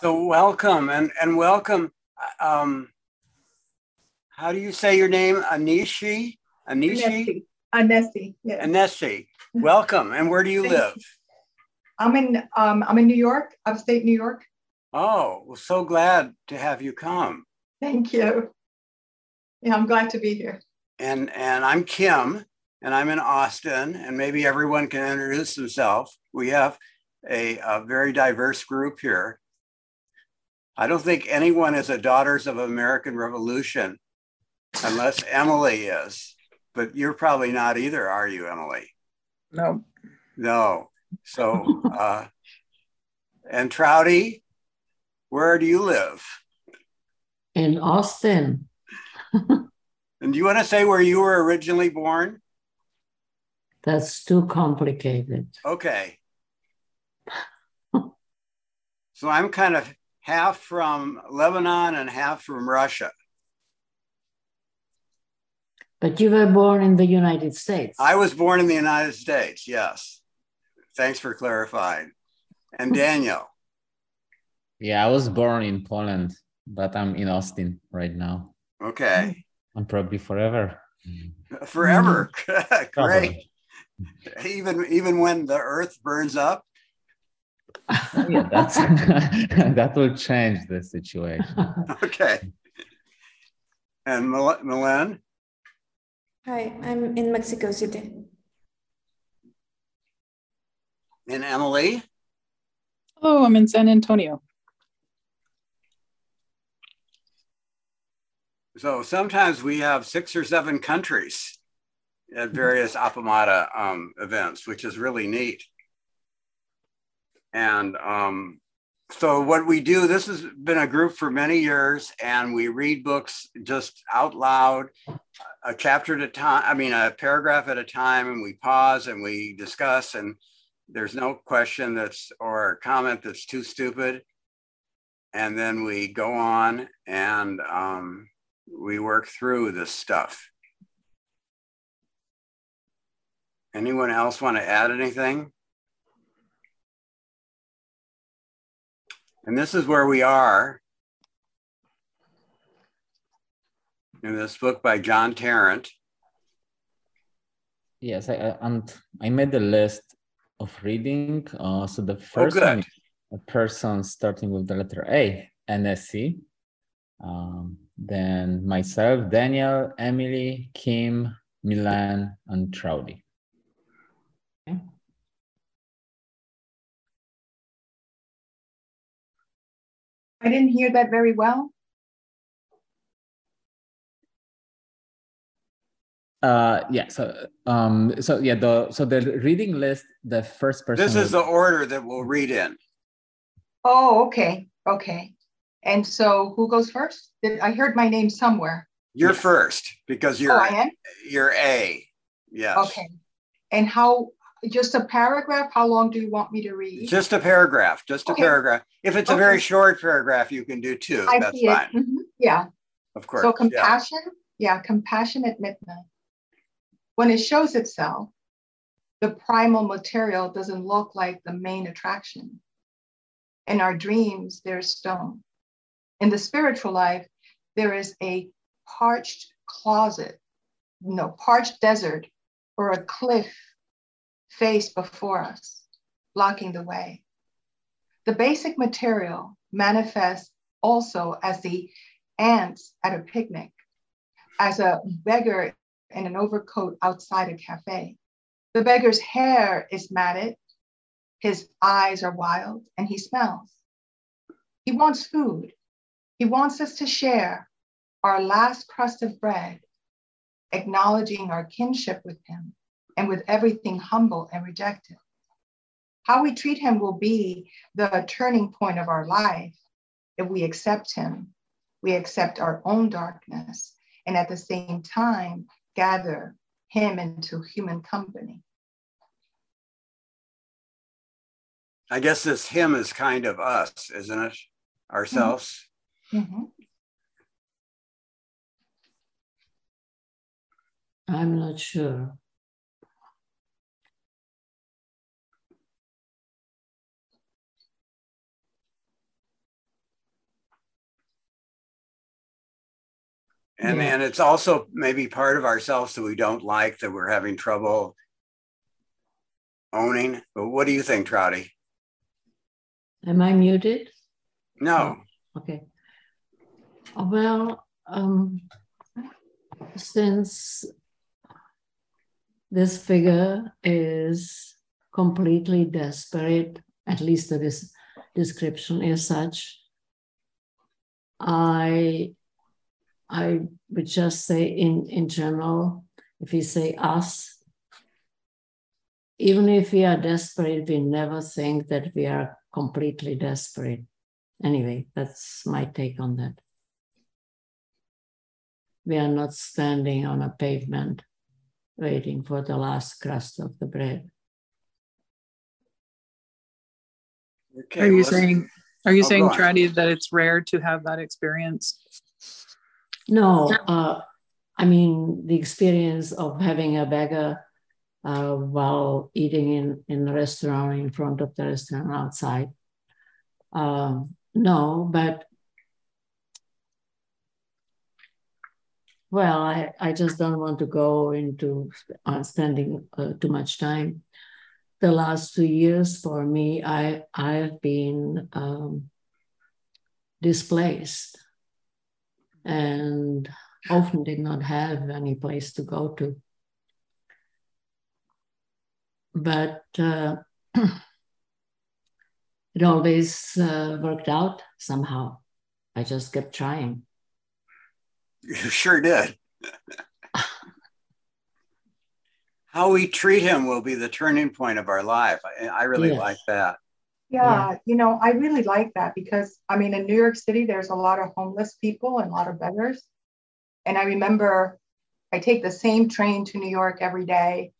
So welcome and and welcome. Um, how do you say your name? Anishi? Anishi? Anesi. Yes. Anesi. Welcome. And where do you live? I'm in um, I'm in New York, upstate New York. Oh, well, so glad to have you come. Thank you. Yeah, I'm glad to be here. And and I'm Kim, and I'm in Austin. And maybe everyone can introduce themselves. We have a, a very diverse group here. I don't think anyone is a Daughters of American Revolution, unless Emily is. But you're probably not either, are you, Emily? No. No. So, uh, and Trouty, where do you live? in Austin. And do you want to say where you were originally born? That's too complicated. Okay. So I'm kind of half from Lebanon and half from Russia. But you were born in the United States. I was born in the United States, yes. Thanks for clarifying. And Daniel, Yeah, I was born in Poland, but I'm in Austin right now. okay. And probably forever. Forever. Mm-hmm. Great. Probably. Even even when the earth burns up. Yeah, that's that will change the situation. Okay. And Mil- Milen? Hi, I'm in Mexico City. And Emily? Oh, I'm in San Antonio. So sometimes we have six or seven countries at various Apamata um, events, which is really neat. And um, so what we do, this has been a group for many years, and we read books just out loud, a chapter at a time, I mean, a paragraph at a time, and we pause and we discuss, and there's no question that's or comment that's too stupid. And then we go on and um, we work through this stuff. Anyone else want to add anything? And this is where we are in this book by John Tarrant. Yes, I, I- and I made a list of reading. Uh, so the first good. one, a person starting with the letter A, NSC. Um, then myself, Daniel, Emily, Kim, Milan, and Troudy. I didn't hear that very well. Uh, yeah. So, um, so yeah, the so the reading list, the first person. This is the order that we'll read in. Oh, okay, okay. And so who goes first? Did I heard my name somewhere? You're Yes. first because you're Oh, I am? you're A. Yes. Okay. And how just a paragraph? How long do you want me to read? Just a paragraph, just a Okay. paragraph. If it's a very short paragraph, you can do two. I That's fine. Mhm. Yeah. Of course. So yeah. compassion, yeah, compassion at midnight. When it shows itself, the primal material doesn't look like the main attraction. In our dreams, there's stone. In the spiritual life, there is a parched closet, no, parched desert or a cliff face before us, blocking the way. The basic material manifests also as the ants at a picnic, as a beggar in an overcoat outside a cafe. The beggar's hair is matted, his eyes are wild, and he smells. He wants food. He wants us to share our last crust of bread, acknowledging our kinship with him and with everything humble and rejected. How we treat him will be the turning point of our life if we accept him we accept our own darkness and at the same time gather him into human company. I guess this him is kind of us, isn't it? Ourselves. Mhm. I'm not sure. And, Yeah. and it's also maybe part of ourselves that we don't like that we're having trouble owning. But what do you think, Trouty? Am I muted? No. Okay. Uh, Well, um, since this figure is completely desperate, at least the des- description is such, I I would just say in, in general, if we say us, even if we are desperate, we never think that we are completely desperate. Anyway, that's my take on that. We are not standing on a pavement waiting for the last crust of the bread. Okay, Are you well, saying, are you Oh, saying, go on. Tradi, that it's rare to have that experience? No, uh, I mean, the experience of having a beggar uh, while eating in, in a restaurant in front of the restaurant outside. Um, no, but well, I, I just don't want to go into uh, spending uh, too much time. The last two years for me, I I've been um, displaced and often did not have any place to go to. But uh, it always uh, worked out somehow. I just kept trying. You sure did. How we treat him will be the turning point of our life. I, I really Yes. like that. Yeah, you know, I really like that because I mean, in New York City, there's a lot of homeless people and a lot of beggars. And I remember I take the same train to New York every day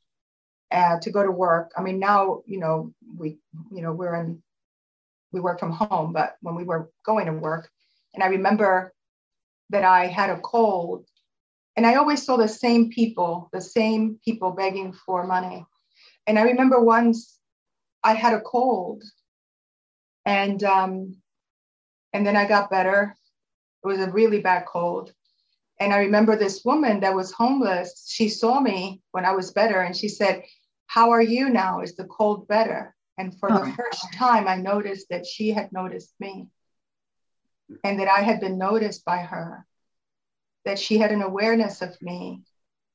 uh, to go to work. I mean, now, you know, we, you know, we're in, we work from home, but when we were going to work, and I remember that I had a cold and I always saw the same people, the same people begging for money. And I remember once I had a cold and um, and then I got better. It was a really bad cold, and I remember this woman that was homeless. She saw me when I was better, and she said, "How are you now? Is the cold better?" And for the Oh. first time, I noticed that she had noticed me, and that I had been noticed by her. That she had an awareness of me.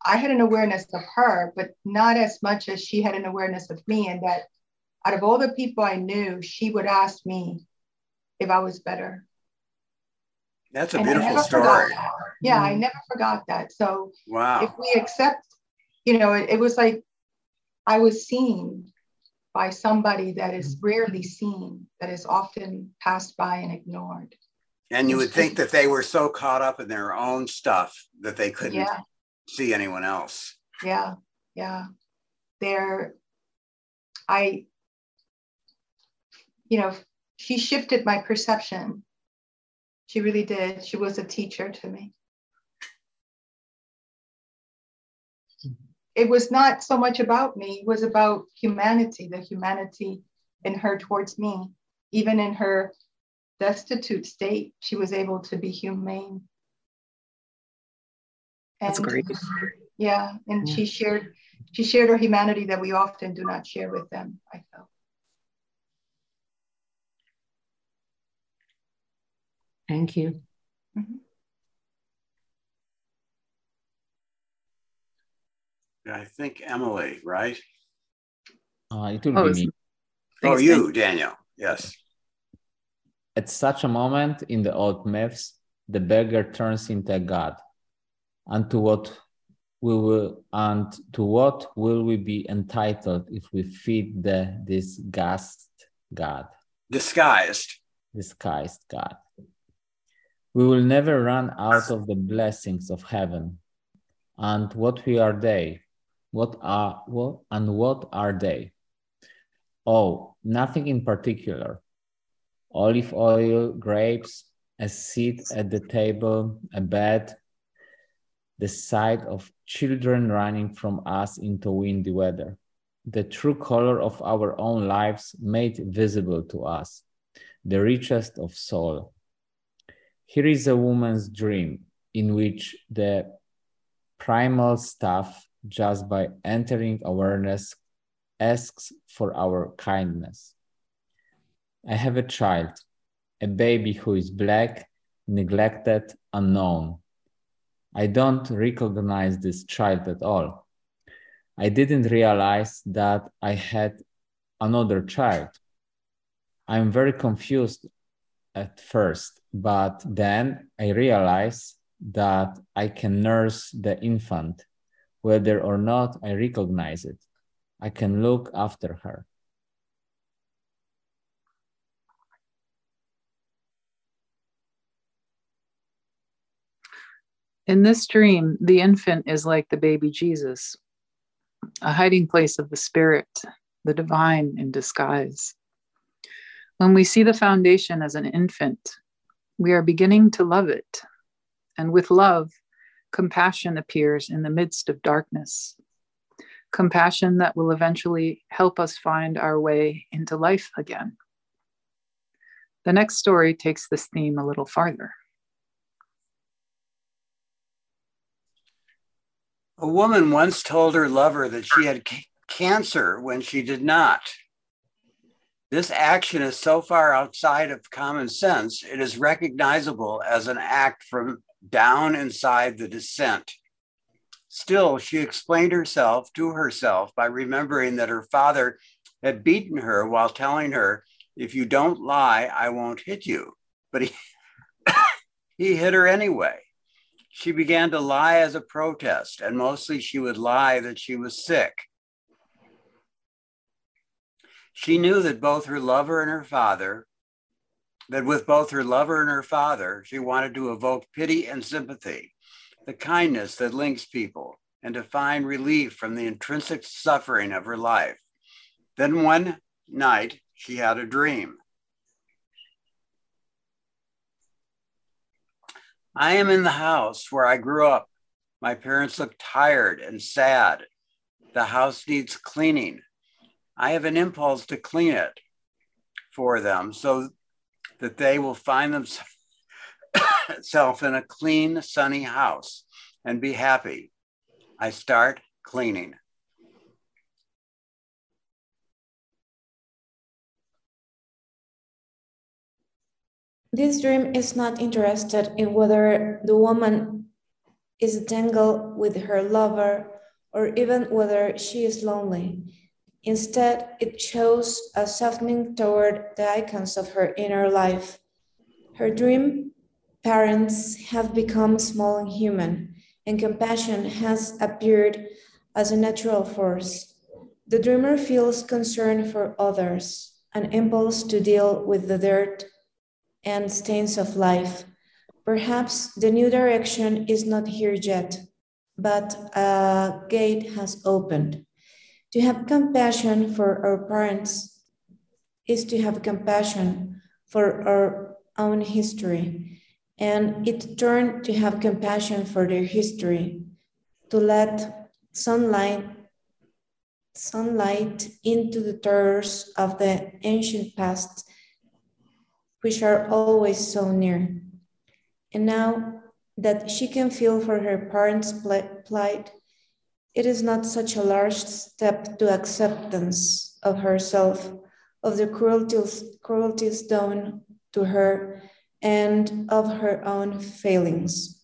I had an awareness of her, but not as much as she had an awareness of me, and that out of all the people I knew, she would ask me if I was better. That's a And beautiful story. Yeah, I Mm. never forgot that. So wow. if we accept, you know, it, it was like I was seen by somebody that is rarely seen, that is often passed by and ignored. And you would think that they were so caught up in their own stuff that they couldn't Yeah, see anyone else. yeah, yeah. There, I, you know, she shifted my perception. She really did. She was a teacher to me. It was not so much about me, it was about humanity, the humanity in her towards me. Even in her destitute state, she was able to be humane. That's And- great. Yeah, and Yeah. she shared she shared her humanity that we often do not share with them, I felt. Thank you. I think Emily, right? Uh, it will Oh, be it's- me. Oh, Thanks, you, Daniel. Yes. At such a moment in the old myths, the beggar turns into a god. And to what we will and to what will we be entitled if we feed the disguised god, Disguised. disguised god? We will never run out of the blessings of heaven. And what we are they? What are what and what are they? Oh, nothing in particular olive oil, grapes, a seat at the table, a bed, the sight of children running from us into windy weather, the true color of our own lives made visible to us, the richest of soul. Here is a woman's dream, in which the primal stuff, just by entering awareness, asks for our kindness. I have a child, a baby who is black, neglected, unknown. I don't recognize this child at all. I didn't realize that I had another child. I'm very confused at first, but then I realize that I can nurse the infant, whether or not I recognize it. I can look after her. In this dream, the infant is like the baby Jesus, a hiding place of the spirit, the divine in disguise. When we see the foundation as an infant, we are beginning to love it. And with love, compassion appears in the midst of darkness. Compassion that will eventually help us find our way into life again. The next story takes this theme a little farther. A woman once told her lover that she had c- cancer when she did not. This action is so far outside of common sense, it is recognizable as an act from down inside the descent. Still, she explained herself to herself by remembering that her father had beaten her while telling her, If you don't lie, I won't hit you. But he, he hit her anyway. She began to lie as a protest, and mostly she would lie that she was sick. She knew that both her lover and her father, that with both her lover and her father, she wanted to evoke pity and sympathy, the kindness that links people, and to find relief from the intrinsic suffering of her life. Then one night, she had a dream. I am in the house where I grew up. My parents look tired and sad. The house needs cleaning. I have an impulse to clean it for them so that they will find themselves in a clean, sunny house and be happy. I start cleaning. This dream is not interested in whether the woman is tangled with her lover or even whether she is lonely. Instead, it shows a softening toward the icons of her inner life. Her dream parents have become small and human, and compassion has appeared as a natural force. The dreamer feels concern for others, an impulse to deal with the dirt and stains of life. Perhaps the new direction is not here yet, but a gate has opened. To have compassion for our parents is to have compassion for our own history, and it turned to have compassion for their history, to let sunlight sunlight into the terrors of the ancient past which are always so near. And now that she can feel for her parents' plight, it is not such a large step to acceptance of herself, of the cruelties, cruelties done to her, and of her own failings.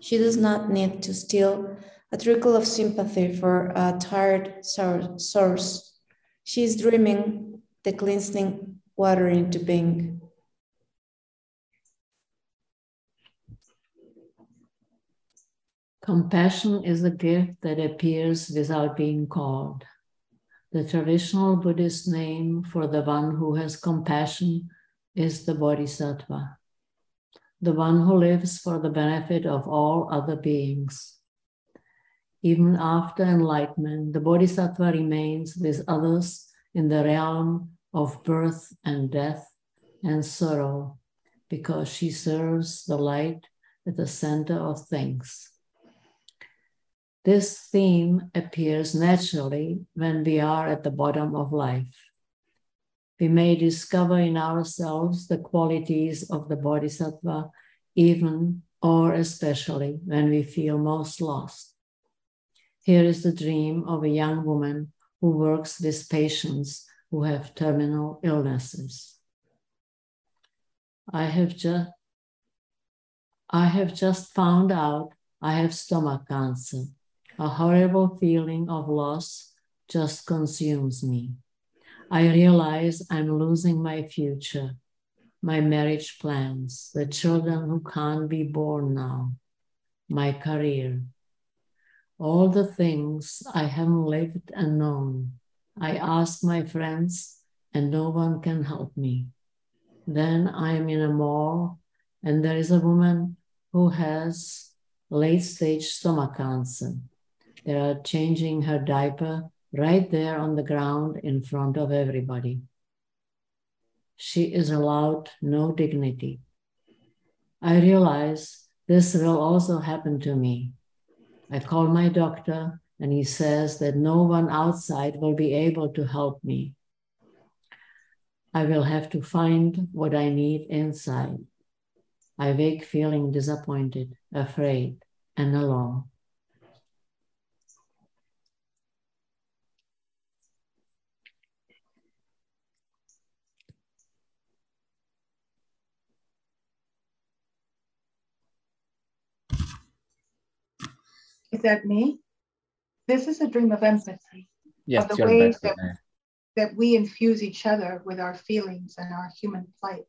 She does not need to steal a trickle of sympathy for a tired source. She is dreaming the cleansing water into being. Compassion is a gift that appears without being called. The traditional Buddhist name for the one who has compassion is the Bodhisattva, the one who lives for the benefit of all other beings. Even after enlightenment, the Bodhisattva remains with others in the realm of birth and death and sorrow because she serves the light at the center of things. This theme appears naturally when we are at the bottom of life. We may discover in ourselves the qualities of the Bodhisattva even or especially when we feel most lost. Here is the dream of a young woman who works with patients who have terminal illnesses. I have just I have just found out I have stomach cancer. A horrible feeling of loss just consumes me. I realize I'm losing my future, my marriage plans, the children who can't be born now, my career, all the things I haven't lived and known. I ask my friends, and no one can help me. Then I am in a mall, and there is a woman who has late stage stomach cancer. They are changing her diaper right there on the ground in front of everybody. She is allowed no dignity. I realize this will also happen to me. I call my doctor, and he says that no one outside will be able to help me. I will have to find what I need inside. I wake feeling disappointed, afraid, and alone. Is that me? This is a dream of empathy. Yes, of the ways that, that we infuse each other with our feelings and our human plight.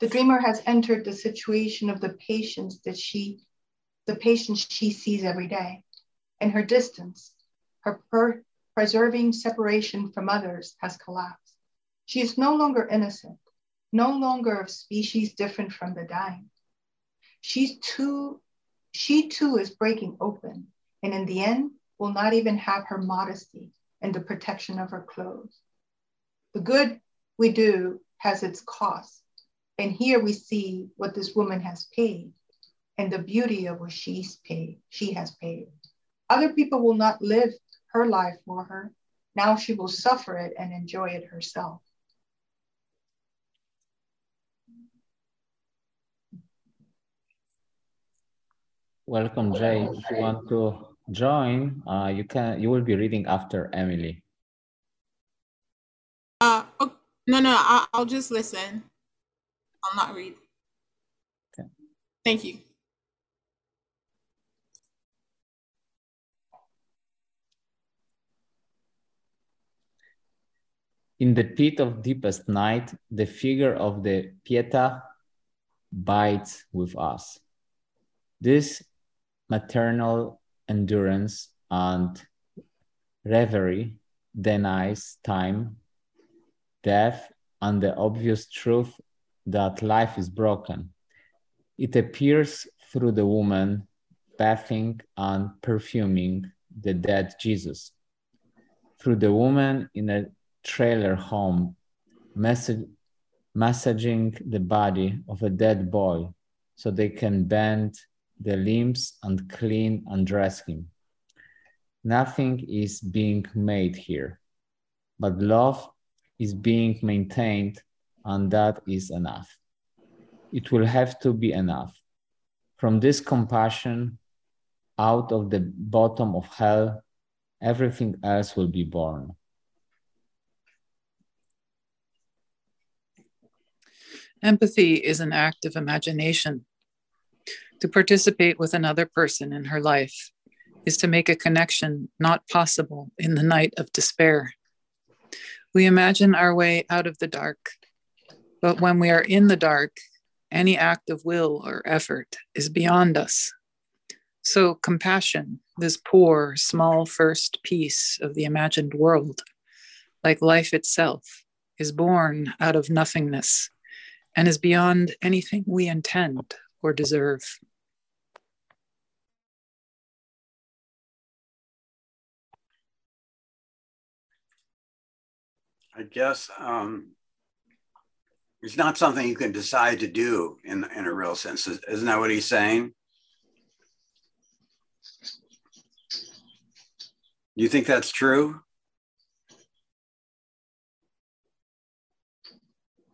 The dreamer has entered the situation of the patients that she, the patients she sees every day. In her distance, her per- preserving separation from others has collapsed. She is no longer innocent, no longer of species different from the dying. She's too, she too is breaking open, and in the end, will not even have her modesty and the protection of her clothes. The good we do has its cost, and here we see what this woman has paid and the beauty of what she's paid, she has paid. Other people will not live her life for her. Now she will suffer it and enjoy it herself. Welcome, Jay. If you want to join, uh, you can. You will be reading after Emily. Uh, oh, no, no, I'll, I'll just listen. I'll not read. Okay. Thank you. In the pit of deepest night, the figure of the Pietà bides with us. This maternal endurance and reverie denies time, death, and the obvious truth that life is broken. It appears through the woman bathing and perfuming the dead Jesus, through the woman in a trailer home, message, massaging the body of a dead boy so they can bend the limbs and clean and dress him. Nothing is being made here, but love is being maintained and that is enough. It will have to be enough. From this compassion, out of the bottom of hell, everything else will be born. Empathy is an act of imagination. To participate with another person in her life is to make a connection not possible in the night of despair. We imagine our way out of the dark, but when we are in the dark, any act of will or effort is beyond us. So, compassion, this poor, small first piece of the imagined world, like life itself, is born out of nothingness and is beyond anything we intend or deserve. I guess um, it's not something you can decide to do in, in a real sense. Isn't that what he's saying? Do you think that's true?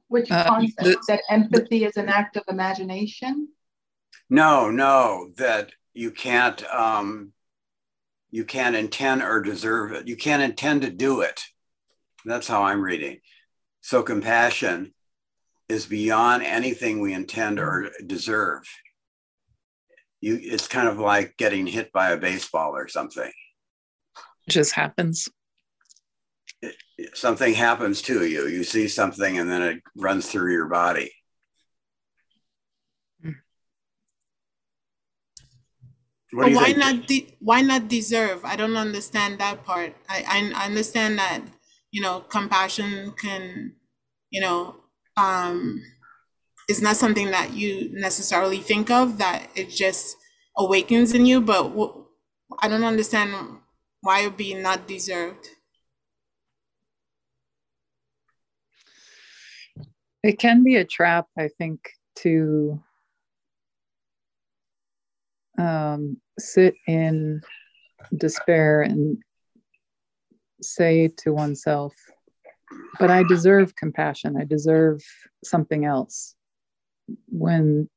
Which Uh, concept the- that empathy is an act of imagination? No, no, that you can't um, you can't intend or deserve it. You can't intend to do it. That's how I'm reading. So compassion is beyond anything we intend or deserve. You, it's kind of like getting hit by a baseball or something. It just happens. It, something happens to you. You see something and then it runs through your body. What why think? not? De- why not deserve? I don't understand that part. I, I understand that you know compassion can, you know, um, is not something that you necessarily think of. That it just awakens in you. But I don't understand why it be not deserved. It can be a trap, I think, to um, sit in despair and say to oneself, but I deserve compassion. I deserve something else when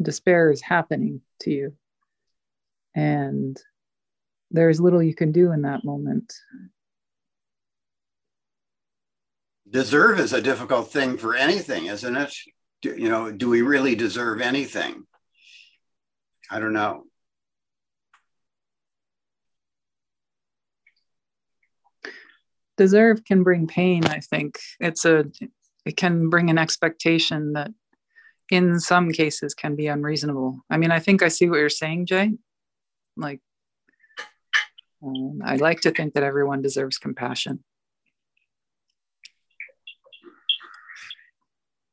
despair is happening to you. And there's little you can do in that moment. Deserve is a difficult thing for anything, isn't it? Do, you know, do we really deserve anything? I don't know. Deserve can bring pain, I think. It's a it can bring an expectation that in some cases can be unreasonable. I mean, I think I see what you're saying, Jay. Like um, I like to think that everyone deserves compassion.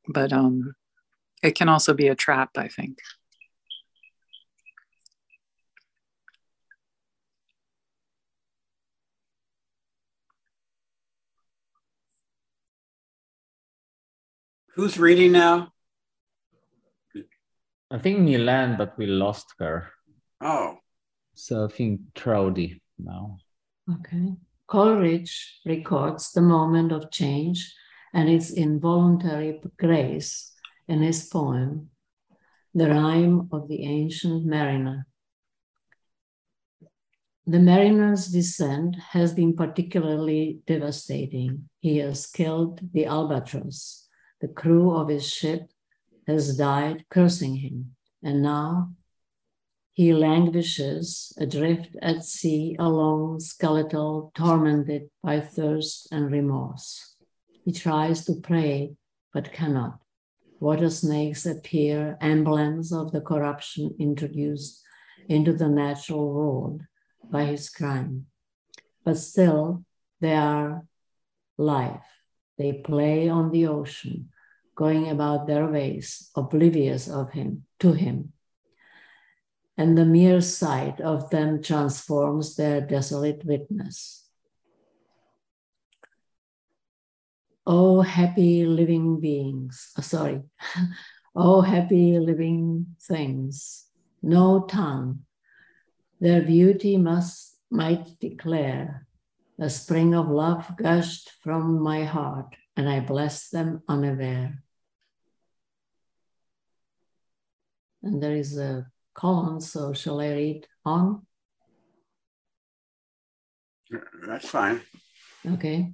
But um, it can also be a trap, I think. Who's reading now? I think Milan, but we lost her. Oh. So I think Trody now. Okay. Coleridge records the moment of change and its involuntary grace in his poem, The Rime of the Ancient Mariner. The mariner's descent has been particularly devastating. He has killed the albatross, the crew of his ship has died cursing him, and now he languishes adrift at sea, alone, skeletal, tormented by thirst and remorse. He tries to pray, but cannot. Water snakes appear, emblems of the corruption introduced into the natural world by his crime. But still, they are life. They play on the ocean, going about their ways, oblivious of him, to him. And the mere sight of them transforms their desolate witness. Oh, happy living beings, oh, sorry, oh, happy living things, no tongue, their beauty must might declare a spring of love gushed from my heart, and I blessed them unaware. And there is a colon, so shall I read on? That's fine. Okay.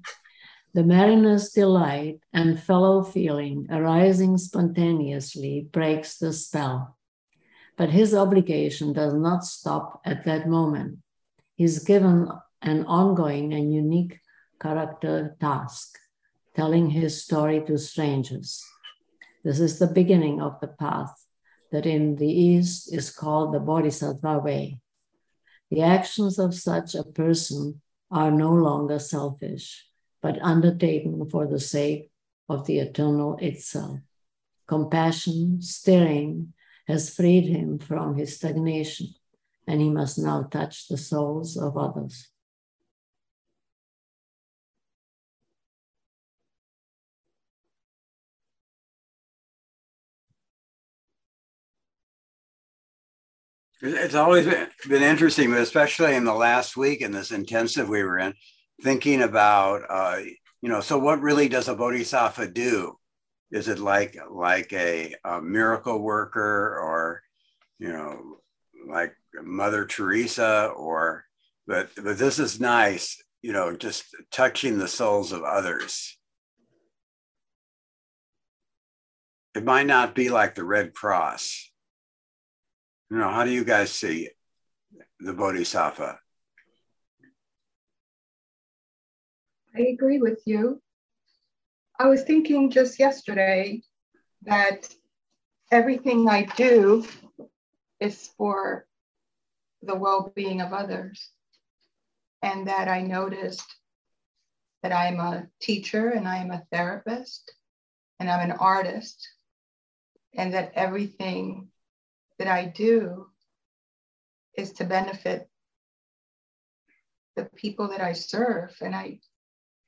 The mariner's delight and fellow feeling arising spontaneously breaks the spell. But his obligation does not stop at that moment. He's given an ongoing and unique character task, telling his story to strangers. This is the beginning of the path that in the East is called the Bodhisattva way. The actions of such a person are no longer selfish, but undertaken for the sake of the eternal itself. Compassion, stirring, has freed him from his stagnation, and he must now touch the souls of others. It's always been, interesting, but especially in the last week in this intensive we were in, thinking about, uh, you know, so what really does a bodhisattva do? Is it like like a, a miracle worker, or you know, like Mother Teresa or, but, but this is nice, you know, just touching the souls of others. It might not be like the Red Cross. You know, how do you guys see the Bodhisattva? I agree with you. I was thinking just yesterday that everything I do is for the well being of others. And that I noticed that I'm a teacher and I am a therapist and I'm an artist, and that everything that I do is to benefit the people that I serve. And I,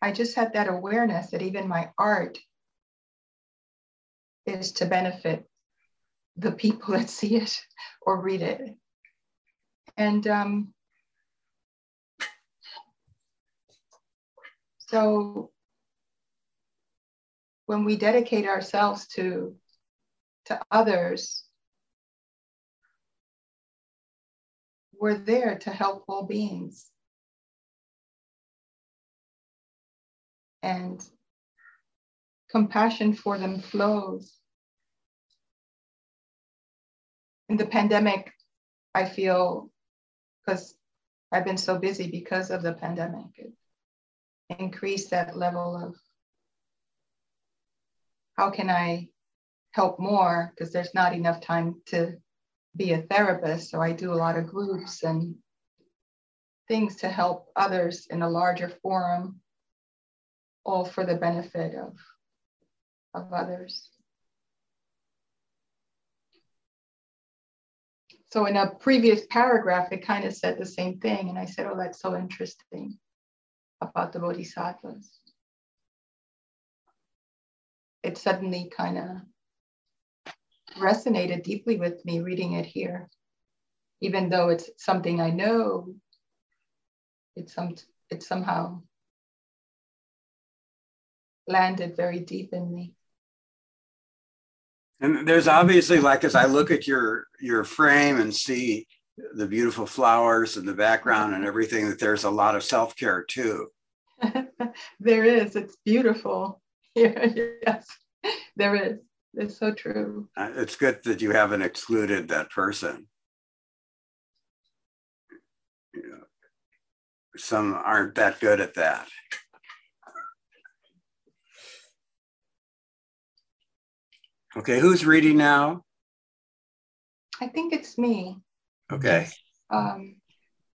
I just had that awareness that even my art is to benefit the people that see it or read it. And um, so when we dedicate ourselves to, to others, we're there to help all beings. And compassion for them flows. In the pandemic, I feel because I've been so busy because of the pandemic, it increased that level of how can I help more because there's not enough time to be a therapist. So I do a lot of groups and things to help others in a larger forum, all for the benefit of, of others. So in a previous paragraph, it kind of said the same thing. And I said, oh, that's so interesting about the bodhisattvas. It suddenly kind of resonated deeply with me reading it here. Even though it's something I know, it's some it somehow landed very deep in me. And there's obviously like as I look at your your frame and see the beautiful flowers and the background and everything that there's a lot of self-care too. there is. It's beautiful. yes. There is. It's so true. Uh, it's good that you haven't excluded that person. You know, some aren't that good at that. Okay, who's reading now? I think it's me. Okay. Um,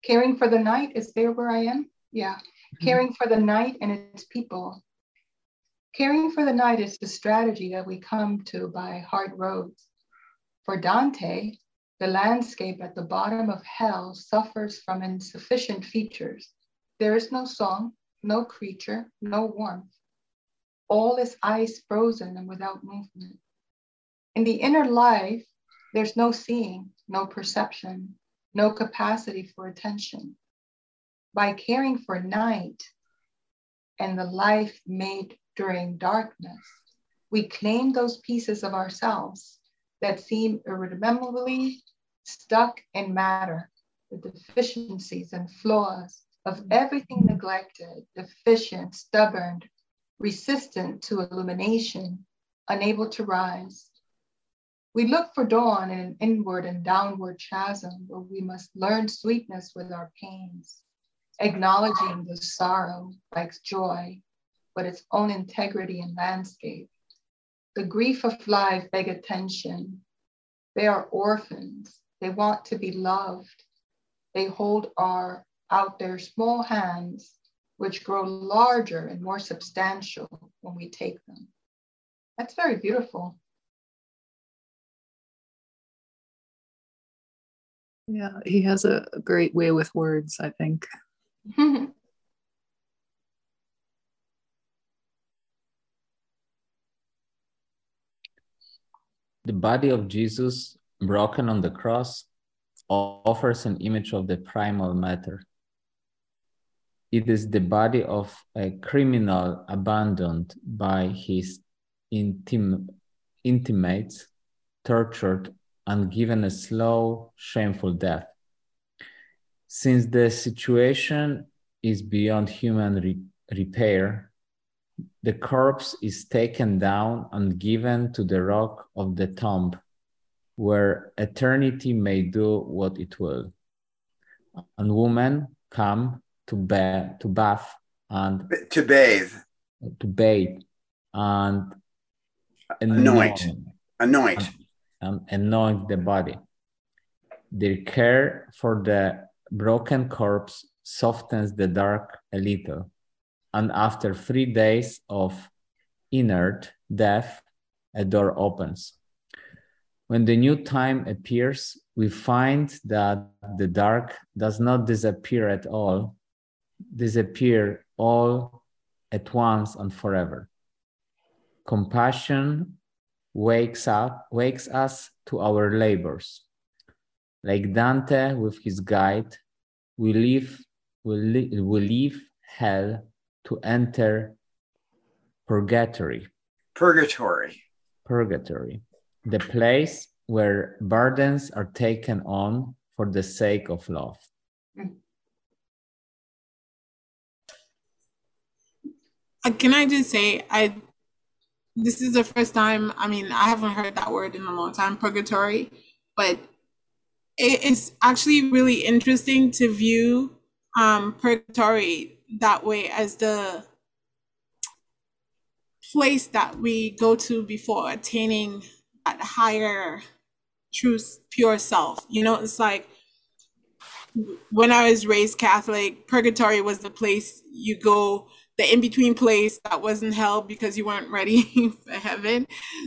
caring for the night is there where I am? Yeah. Mm-hmm. Caring for the night and its people. Caring for the night is the strategy that we come to by hard roads. For Dante, the landscape at the bottom of hell suffers from insufficient features. There is no song, no creature, no warmth. All is ice frozen and without movement. In the inner life, there's no seeing, no perception, no capacity for attention. By caring for night and the life made during darkness, we claim those pieces of ourselves that seem irremediably stuck in matter, the deficiencies and flaws of everything neglected, deficient, stubborn, resistant to illumination, unable to rise. We look for dawn in an inward and downward chasm where we must learn sweetness with our pains, acknowledging the sorrow like joy but its own integrity and landscape. The grief of life beg attention. They are orphans. They want to be loved. They hold our out their small hands, which grow larger and more substantial when we take them. That's very beautiful. Yeah, he has a, great way with words, I think. The body of Jesus, broken on the cross, offers an image of the primal matter. It is the body of a criminal abandoned by his intim- intimates, tortured and given a slow, shameful death. Since the situation is beyond human re repair, the corpse is taken down and given to the rock of the tomb, where eternity may do what it will. And women come to, ba- to bath and to bathe, to bathe and anoint, anoint, and anoint the body. Their care for the broken corpse softens the dark a little, and after three days of inert death, a door opens. When the new time appears, we find that the dark does not disappear at all, disappear all at once and forever. Compassion wakes up wakes us to our labors. Like Dante with his guide, we leave we, we leave hell to enter purgatory. Purgatory. Purgatory, the place where burdens are taken on for the sake of love. Uh, can I just say, I this is the first time. I mean, I haven't heard that word in a long time, purgatory, but it is actually really interesting to view um, purgatory that way as the place that we go to before attaining that higher truth, pure self. You know, it's like when I was raised Catholic, purgatory was the place you go the in between place that wasn't hell because you weren't ready for heaven.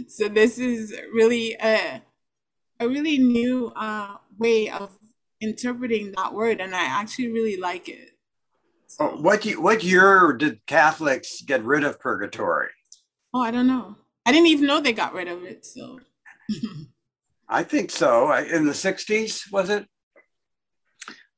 So this is really a a really new uh, way of interpreting that word, and I actually really like it. So. Oh, what you, what year did Catholics get rid of purgatory? Oh, I don't know. I didn't even know they got rid of it. So. I think so. In the '60s, was it?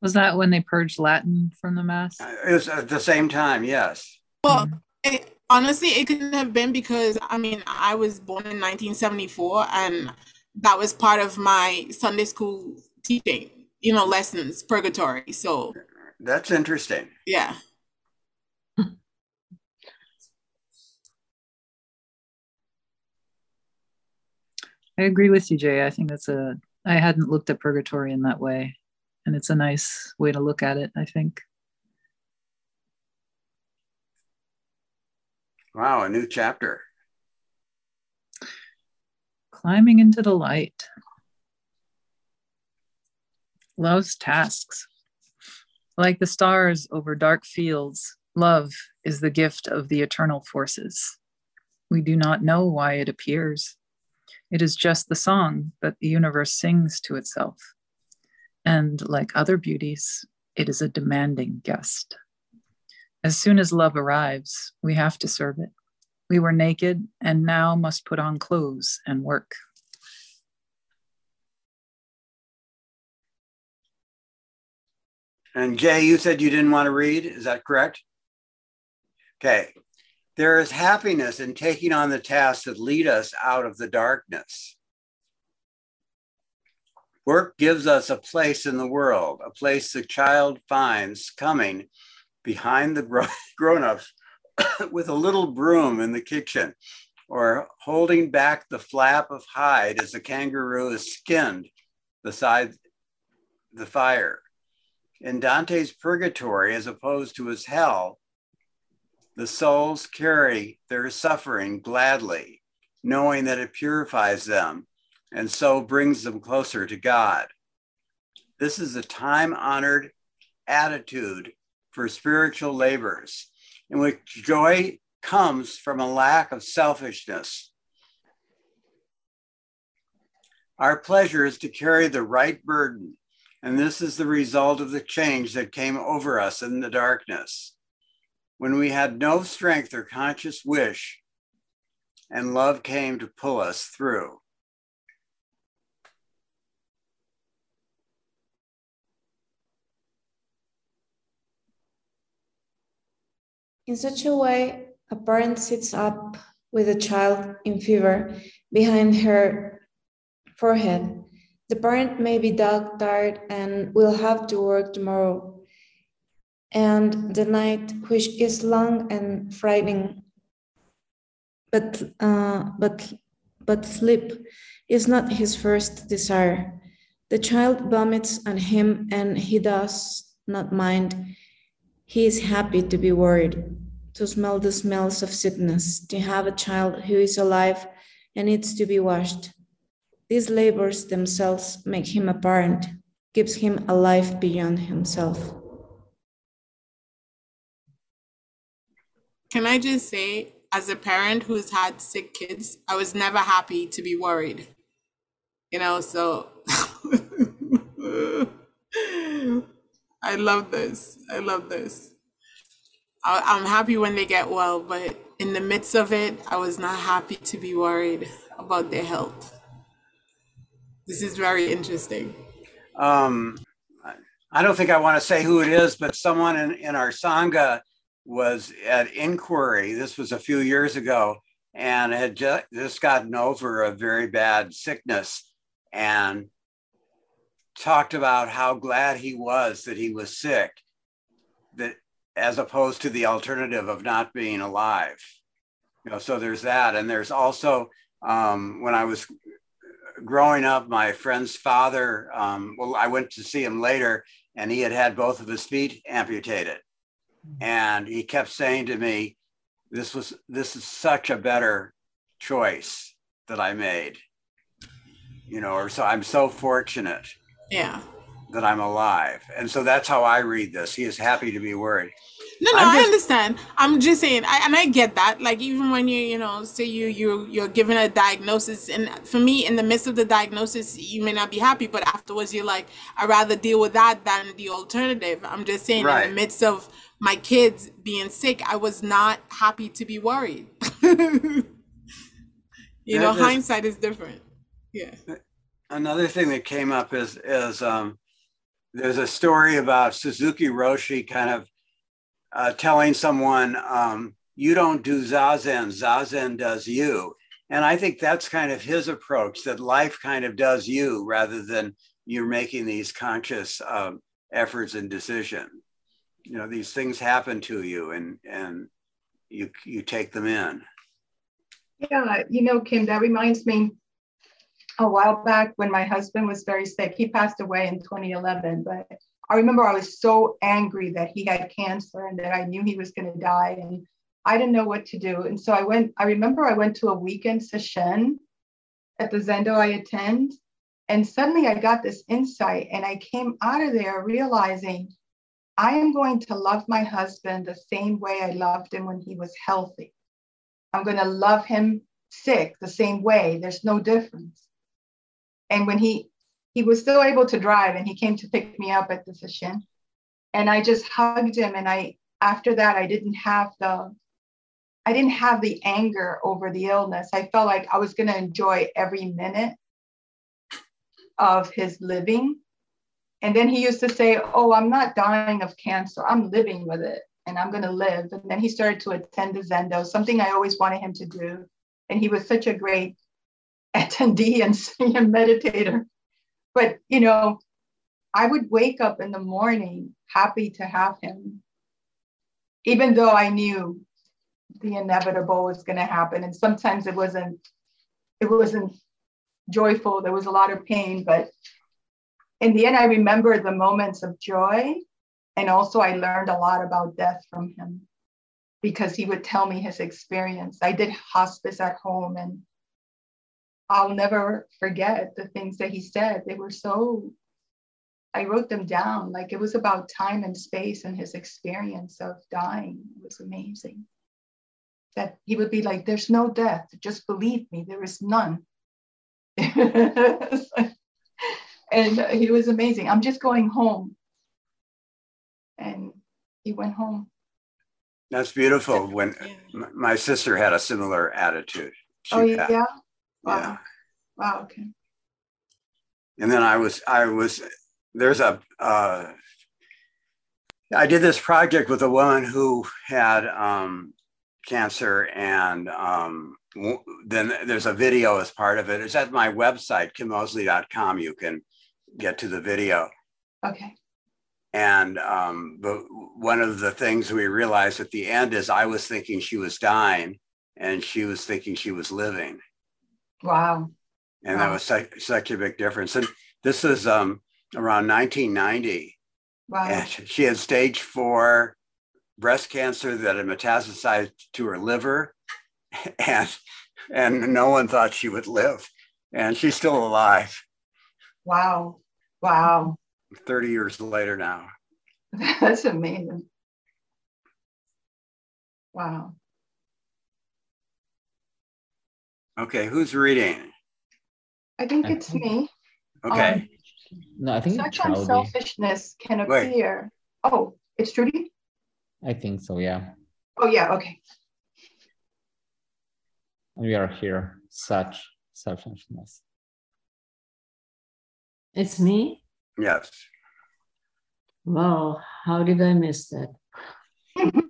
Was that when they purged Latin from the mass? Uh, it was at the same time. Yes. Well, it, honestly, it couldn't have been because I mean, I was born in 1974, and that was part of my Sunday school teaching, you know, lessons, purgatory. So that's interesting. Yeah. I agree with you, Jay. I think that's a. I hadn't looked at purgatory in that way, and it's a nice way to look at it. I think. Wow, a new chapter. Climbing into the light. Love's tasks. Like the stars over dark fields, love is the gift of the eternal forces. We do not know why it appears. It is just the song that the universe sings to itself. And like other beauties, it is a demanding guest. As soon as love arrives, we have to serve it. We were naked and now must put on clothes and work. And Jay, you said you didn't want to read. Is that correct? Okay. There is happiness in taking on the tasks that lead us out of the darkness. Work gives us a place in the world, a place the child finds coming behind the grown ups with a little broom in the kitchen or holding back the flap of hide as the kangaroo is skinned beside the fire. In Dante's purgatory, as opposed to his hell, the souls carry their suffering gladly, knowing that it purifies them and so brings them closer to God. This is a time honored attitude for spiritual labors in which joy comes from a lack of selfishness. Our pleasure is to carry the right burden, and this is the result of the change that came over us in the darkness. When we had no strength or conscious wish, and love came to pull us through. In such a way, a parent sits up with a child in fever behind her forehead The parent may be dog tired and will have to work tomorrow. And the night, which is long and frightening, but uh, but but sleep is not his first desire. The child vomits on him, and he does not mind. He is happy to be worried, to smell the smells of sickness, to have a child who is alive and needs to be washed. These labors themselves make him a parent, gives him a life beyond himself. Can I just say, as a parent who's had sick kids, I was never happy to be worried. You know, so I love this. I love this. I, am happy when they get well, but in the midst of it, I was not happy to be worried about their health. This is very interesting. Um, I don't think I want to say who it is, but someone in, in our Sangha was at inquiry. This was a few years ago and had just, just gotten over a very bad sickness and talked about how glad he was that he was sick, that as opposed to the alternative of not being alive. You know, so there's that. And there's also um, when I was growing up, my friend's father, um, well, I went to see him later and he had had both of his feet amputated. And he kept saying to me, this was, this is such a better choice that I made, you know, or so I'm so fortunate. Yeah. That I'm alive. And so that's how I read this. He is happy to be worried. No, no, just, I understand. I'm just saying, I, and I get that. Like even when you, you know, say you you you're given a diagnosis, and for me, in the midst of the diagnosis, you may not be happy, but afterwards, you're like, I'd rather deal with that than the alternative. I'm just saying, right. in the midst of my kids being sick, I was not happy to be worried. you yeah, know, hindsight is different. Yeah. Another thing that came up is is um, there's a story about Suzuki Roshi kind of uh, telling someone, um, you don't do Zazen, Zazen does you. And I think that's kind of his approach that life kind of does you rather than you're making these conscious um, efforts and decision. You know, these things happen to you and, and you, you take them in. Yeah, you know, Kim, that reminds me a while back when my husband was very sick. He passed away in 2011, but I remember I was so angry that he had cancer and that I knew he was going to die. And I didn't know what to do. And so I went, I remember I went to a weekend session at the Zendo I attend. And suddenly I got this insight and I came out of there realizing I am going to love my husband the same way I loved him when he was healthy. I'm going to love him sick the same way. There's no difference. And when he he was still able to drive and he came to pick me up at the session and i just hugged him and i after that i didn't have the i didn't have the anger over the illness. I felt like i was going to enjoy every minute of his living. And then he used to say oh i'm not dying of cancer. I'm living with it and i'm going to live. And then he started to attend the zendo something i always wanted him to do. And he was such a great attendee and meditator but, you know, I would wake up in the morning happy to have him, even though I knew the inevitable was going to happen. And sometimes it wasn't, it wasn't joyful. There was a lot of pain, but in the end, I remember the moments of joy. And also, I learned a lot about death from him because he would tell me his experience. I did hospice at home and I'll never forget the things that he said. They were so, I wrote them down. Like it was about time and space and his experience of dying. It was amazing. That he would be like, There's no death. Just believe me, there is none. and he was amazing. I'm just going home. And he went home. That's beautiful. When my sister had a similar attitude. She oh, yeah. Wow. Yeah. Wow. Okay. And then I was, I was, there's a, uh, I did this project with a woman who had um, cancer and um, then there's a video as part of it. It's at my website, kimmosley.com. You can get to the video. Okay. And um, but one of the things we realized at the end is I was thinking she was dying, and she was thinking she was living. Wow. And wow. that was such, such a big difference. And this is um, around 1990. Wow. And she had stage four breast cancer that had metastasized to her liver, and and no one thought she would live, and she's still alive. Wow! Wow! Thirty years later now. That's amazing. Wow. Okay, who's reading? I think it's me. Okay. Um, no, I think it's me. such unselfishness can appear. Wait. Oh, it's Trudy. I think so. Yeah. Oh yeah. Okay. We are here. Such selfishness. It's me. Yes. Well, how did I miss that?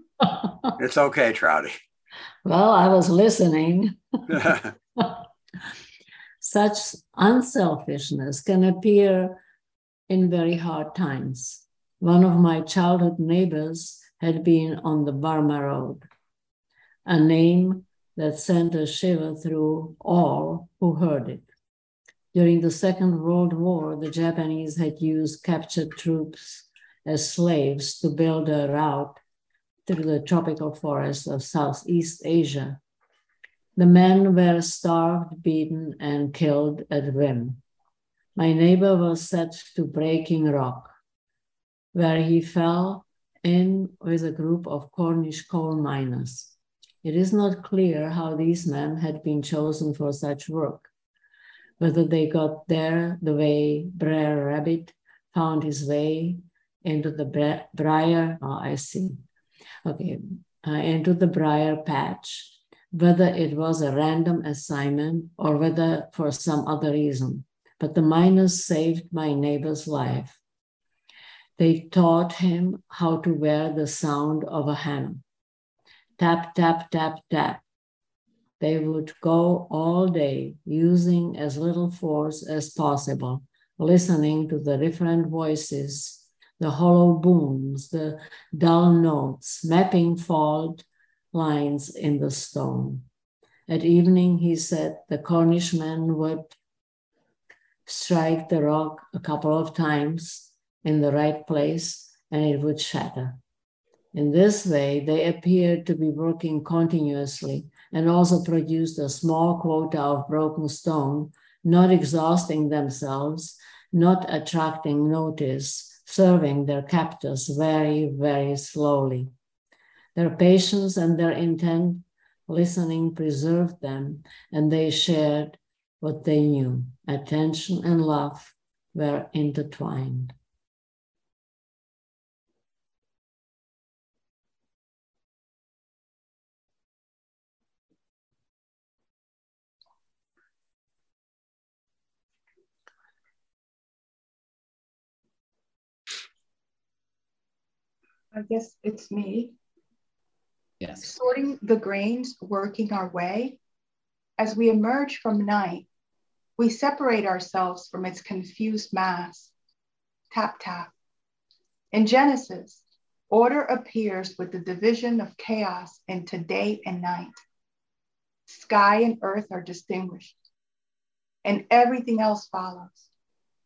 it's okay, Trouty. Well, I was listening. Such unselfishness can appear in very hard times. One of my childhood neighbors had been on the Burma Road, a name that sent a shiver through all who heard it. During the Second World War, the Japanese had used captured troops as slaves to build a route through the tropical forests of Southeast Asia. The men were starved, beaten, and killed at whim. My neighbor was set to breaking rock, where he fell in with a group of Cornish coal miners. It is not clear how these men had been chosen for such work, whether they got there the way Brer Rabbit found his way into the briar, oh, I see, okay, uh, into the briar patch, whether it was a random assignment or whether for some other reason. But the miners saved my neighbor's life they taught him how to wear the sound of a hammer. Tap, tap, tap, tap. They would go all day using as little force as possible, listening to the different voices, the hollow booms, the dull notes, mapping fault lines in the stone. At evening, he said the Cornishman would strike the rock a couple of times in the right place and it would shatter. In this way, they appeared to be working continuously and also produced a small quota of broken stone, not exhausting themselves, not attracting notice, serving their captors very, very slowly. Their patience and their intent listening preserved them, and they shared what they knew. Attention and love were intertwined. I guess it's me. Yes. Sorting the grains, working our way. As we emerge from night, we separate ourselves from its confused mass. Tap, tap. In Genesis, order appears with the division of chaos into day and night. Sky and earth are distinguished, and everything else follows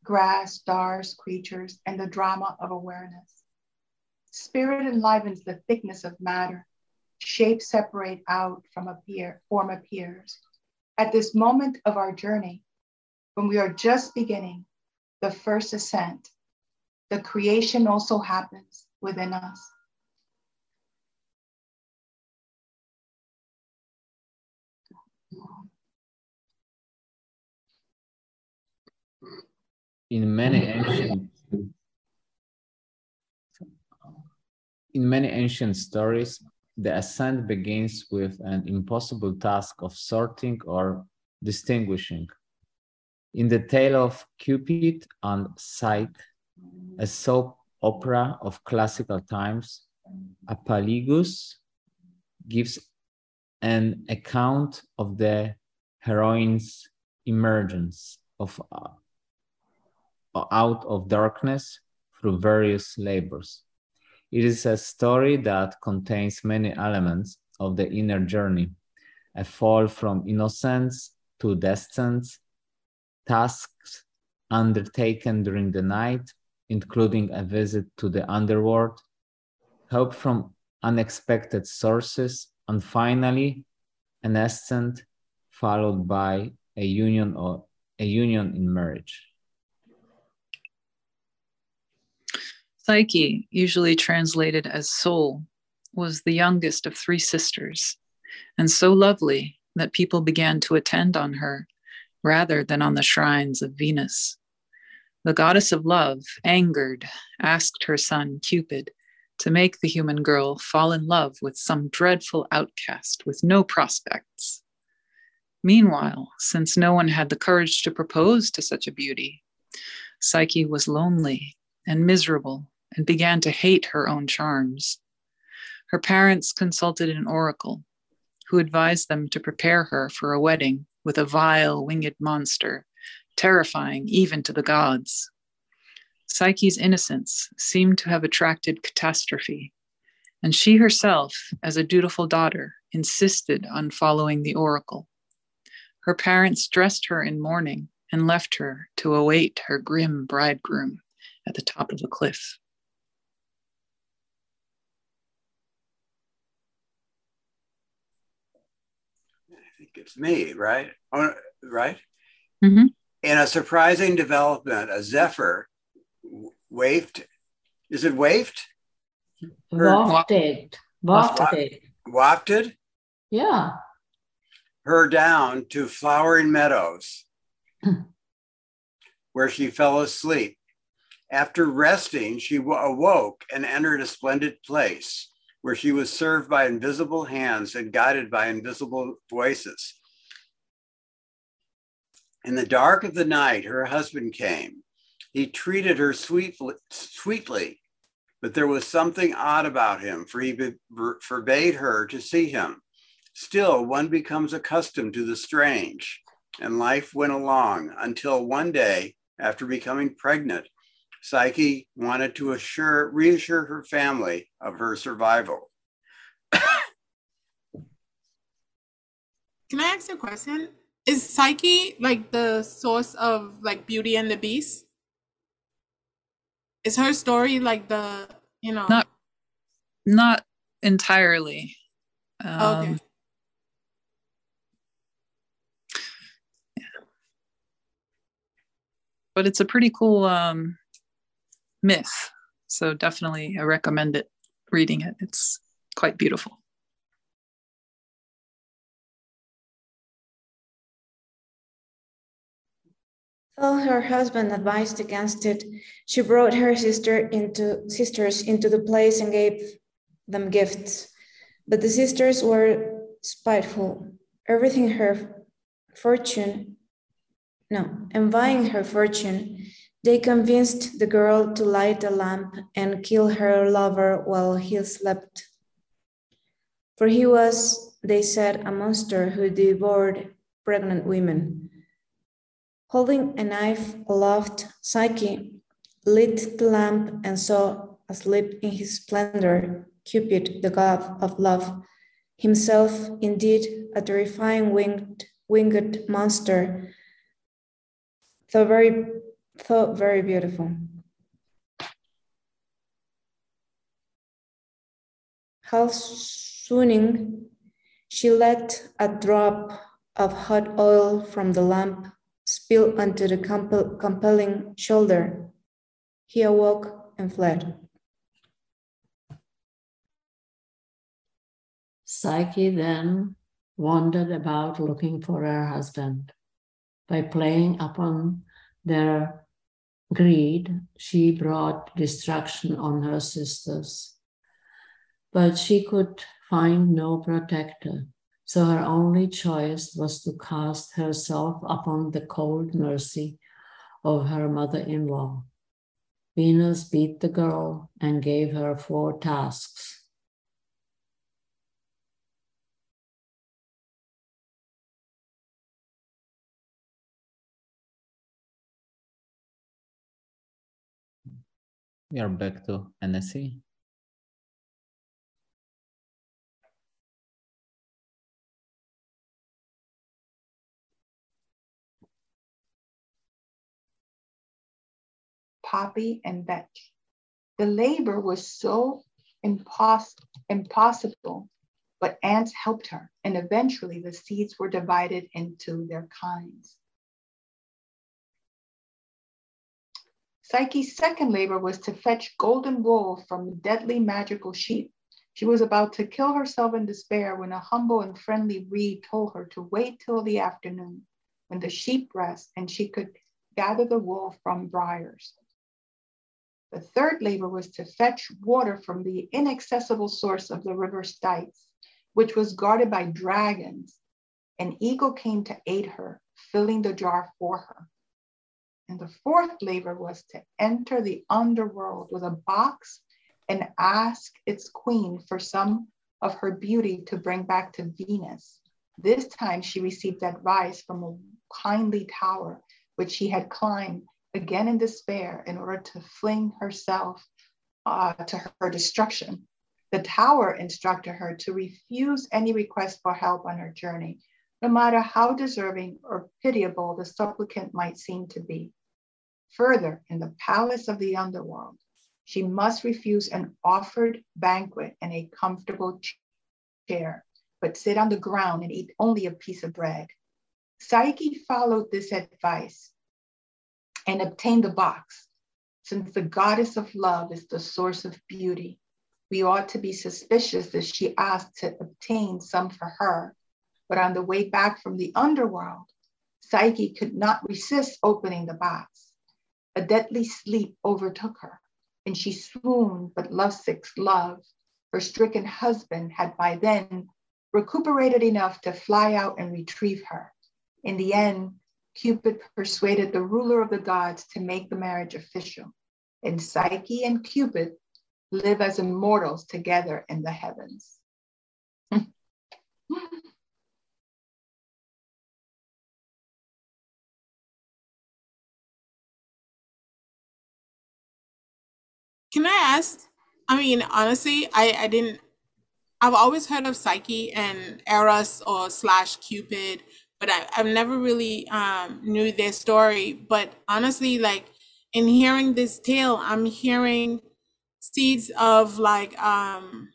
grass, stars, creatures, and the drama of awareness. Spirit enlivens the thickness of matter. Shapes separate out from appear, form appears. At this moment of our journey, when we are just beginning the first ascent, the creation also happens within us. In many ancient In many ancient stories, the ascent begins with an impossible task of sorting or distinguishing. In the tale of Cupid and Psyche, a soap opera of classical times, Apuleius gives an account of the heroine's emergence of uh, out of darkness through various labors. It is a story that contains many elements of the inner journey, a fall from innocence to destiny, tasks undertaken during the night, including a visit to the underworld, help from unexpected sources, and finally, an ascent followed by a union or a union in marriage. Psyche, usually translated as soul, was the youngest of three sisters, and so lovely that people began to attend on her rather than on the shrines of Venus. The goddess of love, angered, asked her son Cupid to make the human girl fall in love with some dreadful outcast with no prospects. Meanwhile, since no one had the courage to propose to such a beauty, Psyche was lonely and miserable and began to hate her own charms. Her parents consulted an oracle who advised them to prepare her for a wedding with a vile winged monster, terrifying even to the gods. Psyche's innocence seemed to have attracted catastrophe, and she herself, as a dutiful daughter, insisted on following the oracle. Her parents dressed her in mourning and left her to await her grim bridegroom at the top of the cliff. It's me, right? Oh, right? Mm-hmm. In a surprising development, a zephyr wafted. Is it wafted? Wafted. Wafted. Wafted? Yeah. Her down to flowering meadows where she fell asleep. After resting, she awoke and entered a splendid place where she was served by invisible hands and guided by invisible voices. In the dark of the night, her husband came. He treated her sweetly, but there was something odd about him, for he forbade her to see him. Still, one becomes accustomed to the strange, and life went along until one day, after becoming pregnant, Psyche wanted to assure, reassure her family of her survival. Can I ask a question? Is Psyche like the source of like Beauty and the Beast? Is her story like the you know not not entirely. Um, okay. Yeah. But it's a pretty cool um, myth. So definitely I recommend it reading it. It's quite beautiful. Though her husband advised against it, she brought her sister into sisters into the place and gave them gifts. But the sisters were spiteful, everything her fortune, no, envying her fortune, they convinced the girl to light a lamp and kill her lover while he slept. For he was, they said, a monster who devoured pregnant women. Holding a knife aloft, Psyche lit the lamp and saw, asleep in his splendor, Cupid, the god of love, himself indeed a terrifying winged, winged monster, though very so very beautiful. Half swooning, she let a drop of hot oil from the lamp spill onto the compel compelling shoulder. He awoke and fled. Psyche then wandered about looking for her husband. By playing upon their greed, she brought destruction on her sisters. But she could find no protector, so her only choice was to cast herself upon the cold mercy of her mother in law. Venus beat the girl and gave her four tasks. We are back to NSE. Poppy and Vetch. The labor was so impos- impossible, but ants helped her, and eventually the seeds were divided into their kinds. Psyche's second labor was to fetch golden wool from the deadly magical sheep. She was about to kill herself in despair when a humble and friendly reed told her to wait till the afternoon when the sheep rest and she could gather the wool from briars. The third labor was to fetch water from the inaccessible source of the river Styx, which was guarded by dragons. An eagle came to aid her, filling the jar for her. And the fourth labor was to enter the underworld with a box and ask its queen for some of her beauty to bring back to Venus. This time she received advice from a kindly tower, which she had climbed again in despair in order to fling herself uh, to her destruction. The tower instructed her to refuse any request for help on her journey, no matter how deserving or pitiable the supplicant might seem to be. Further, in the palace of the underworld, she must refuse an offered banquet and a comfortable chair, but sit on the ground and eat only a piece of bread. Psyche followed this advice and obtained the box. Since the goddess of love is the source of beauty, we ought to be suspicious that she asked to obtain some for her. But on the way back from the underworld, Psyche could not resist opening the box. A deadly sleep overtook her, and she swooned, but lovesick's love. Her stricken husband had by then recuperated enough to fly out and retrieve her. In the end, Cupid persuaded the ruler of the gods to make the marriage official. And Psyche and Cupid live as immortals together in the heavens. Can I ask? I mean, honestly, I, I didn't. I've always heard of Psyche and Eros or slash Cupid but I, I've never really um, knew their story. But honestly, like in hearing this tale, I'm hearing seeds of like um,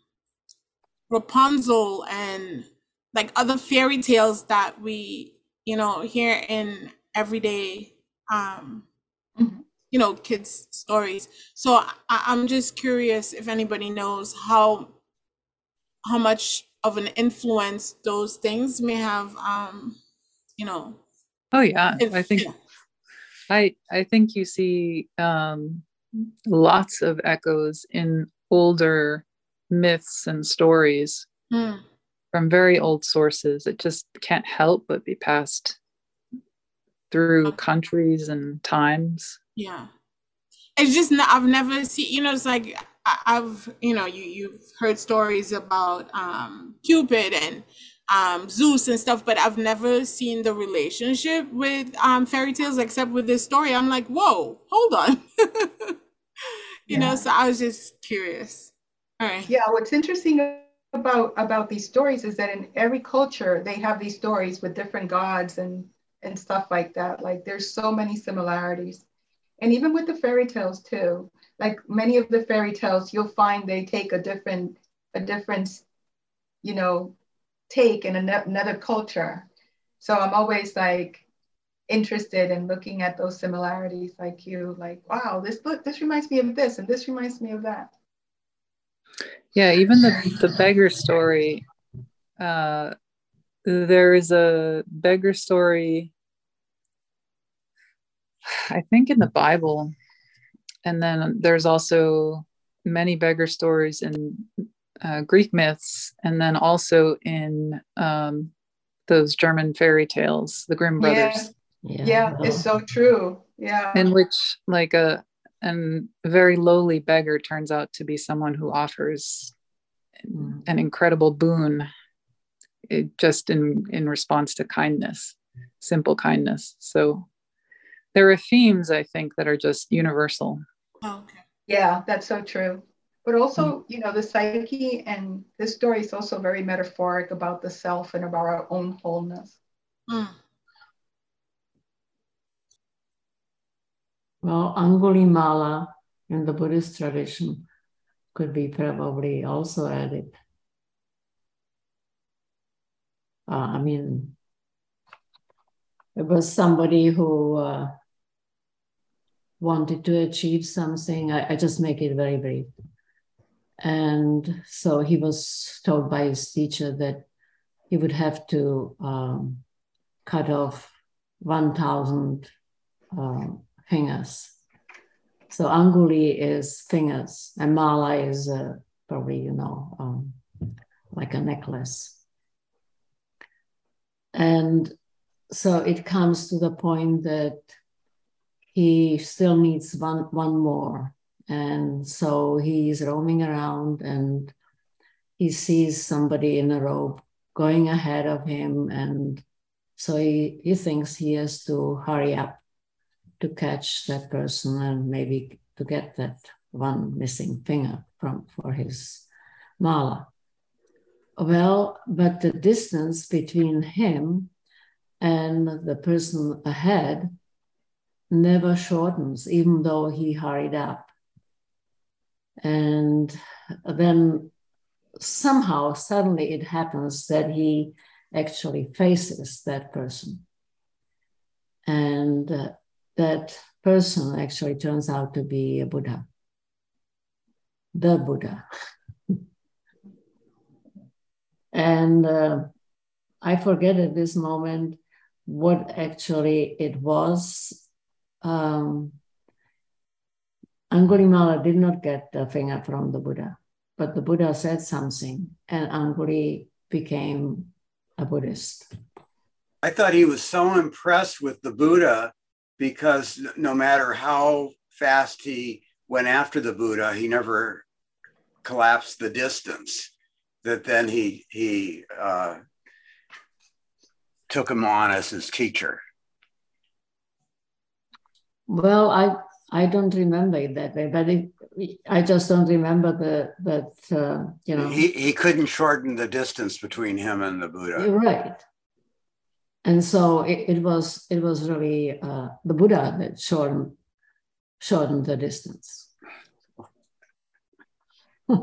Rapunzel and like other fairy tales that we, you know, hear in everyday, um, mm-hmm. You know, kids' stories. So I, I'm just curious if anybody knows how how much of an influence those things may have um, you know oh yeah i think yeah. i i think you see um lots of echoes in older myths and stories mm. from very old sources it just can't help but be passed through countries and times yeah it's just i've never seen you know it's like i've you know you you've heard stories about um cupid and um, Zeus and stuff, but I've never seen the relationship with um, fairy tales except with this story. I'm like, whoa, hold on. you yeah. know, so I was just curious. All right. Yeah, what's interesting about about these stories is that in every culture they have these stories with different gods and and stuff like that. Like there's so many similarities. And even with the fairy tales too. Like many of the fairy tales, you'll find they take a different a different you know take in another culture. So I'm always like interested in looking at those similarities like you like wow this book this reminds me of this and this reminds me of that yeah even the the beggar story uh there is a beggar story i think in the bible and then there's also many beggar stories in uh, Greek myths, and then also in um, those German fairy tales, the Grimm brothers. Yeah. yeah, it's so true. Yeah. In which, like a and a very lowly beggar turns out to be someone who offers mm. an incredible boon, it, just in in response to kindness, simple kindness. So there are themes I think that are just universal. Oh, okay. Yeah, that's so true. But also, you know, the psyche and this story is also very metaphoric about the self and about our own wholeness. Mm. Well, Angulimala in the Buddhist tradition could be probably also added. Uh, I mean, it was somebody who uh, wanted to achieve something. I, I, just make it very brief. And so he was told by his teacher that he would have to um, cut off 1,000 uh, fingers. So anguli is fingers, and mala is uh, probably, you know, um, like a necklace. And so it comes to the point that he still needs one, one more. And so he's roaming around and he sees somebody in a robe going ahead of him. And so he, he thinks he has to hurry up to catch that person and maybe to get that one missing finger from for his mala. Well, but the distance between him and the person ahead never shortens, even though he hurried up. And then somehow, suddenly, it happens that he actually faces that person. And uh, that person actually turns out to be a Buddha, the Buddha. and uh, I forget at this moment what actually it was. Um, Angulimala did not get the finger from the Buddha, but the Buddha said something, and Anguli became a Buddhist. I thought he was so impressed with the Buddha because no matter how fast he went after the Buddha, he never collapsed the distance. That then he he uh, took him on as his teacher. Well, I I don't remember it that way, but it, I just don't remember the that uh, you know he he couldn't shorten the distance between him and the Buddha. Right and so it, it was it was really uh, the Buddha that shortened shortened the distance.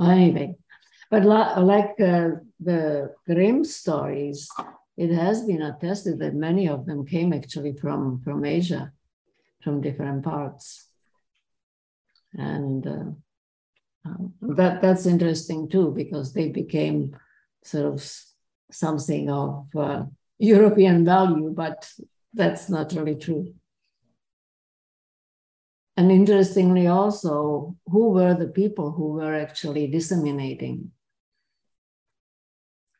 anyway, but like uh, the Grimm stories, it has been attested that many of them came actually from from Asia, from different parts, and uh, um, that that's interesting too because they became sort of something of uh, European value, but that's not really true. And interestingly, also, who were the people who were actually disseminating?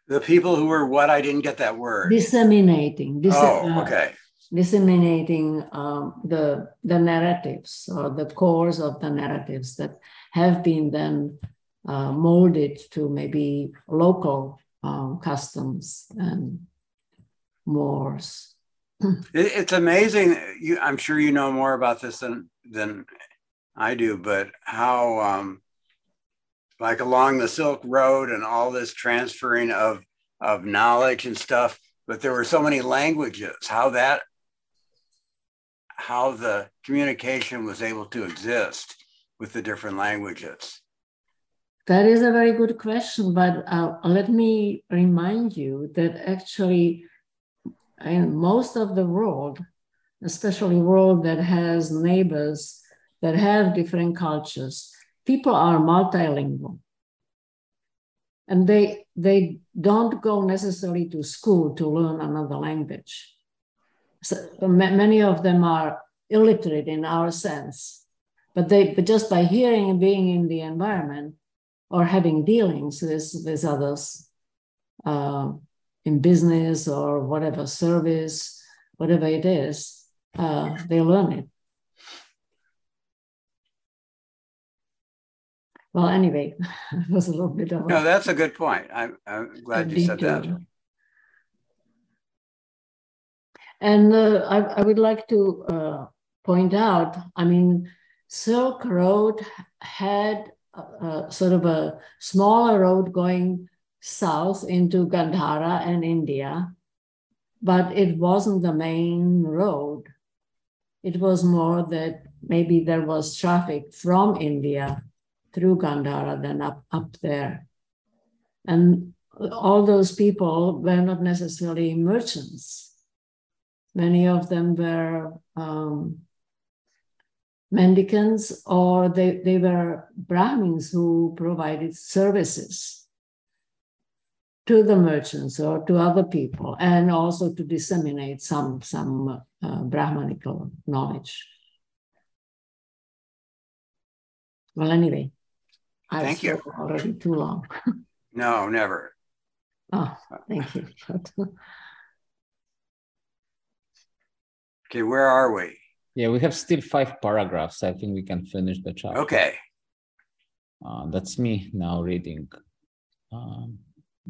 The people who were what? I didn't get that word. Disseminating. Dis- oh, okay. Uh, disseminating um, the the narratives or the cores of the narratives that have been then uh, molded to maybe local um, customs and mores. it's amazing. You, I'm sure you know more about this than than I do, but how um, like along the Silk Road and all this transferring of of knowledge and stuff, but there were so many languages. How that how the communication was able to exist with the different languages. That is a very good question, but uh, let me remind you that actually, in most of the world, especially world that has neighbors that have different cultures, people are multilingual, and they they don't go necessarily to school to learn another language. So many of them are illiterate in our sense, but they but just by hearing and being in the environment or having dealings with, with others uh, in business or whatever service, whatever it is, uh, they learn it. Well, anyway, it was a little bit of. No, that's a good point. I'm, I'm glad you said that. And uh, I, I, would like to uh, point out, I mean, Silk Road had a, a sort of a smaller road going south into Gandhara and India, but it wasn't the main road. It was more that maybe there was traffic from India through Gandhara than up, up there. And all those people were not necessarily merchants. Many of them were um, mendicants or they, they were Brahmins who provided services to the merchants or to other people and also to disseminate some, some uh, Brahmanical knowledge. Well, anyway, I've thank you. Already too long. no, never. Oh, thank you. okay, where are we? Yeah, we have still five paragraphs. I think we can finish the chapter. Okay. Uh, that's me now reading. Um,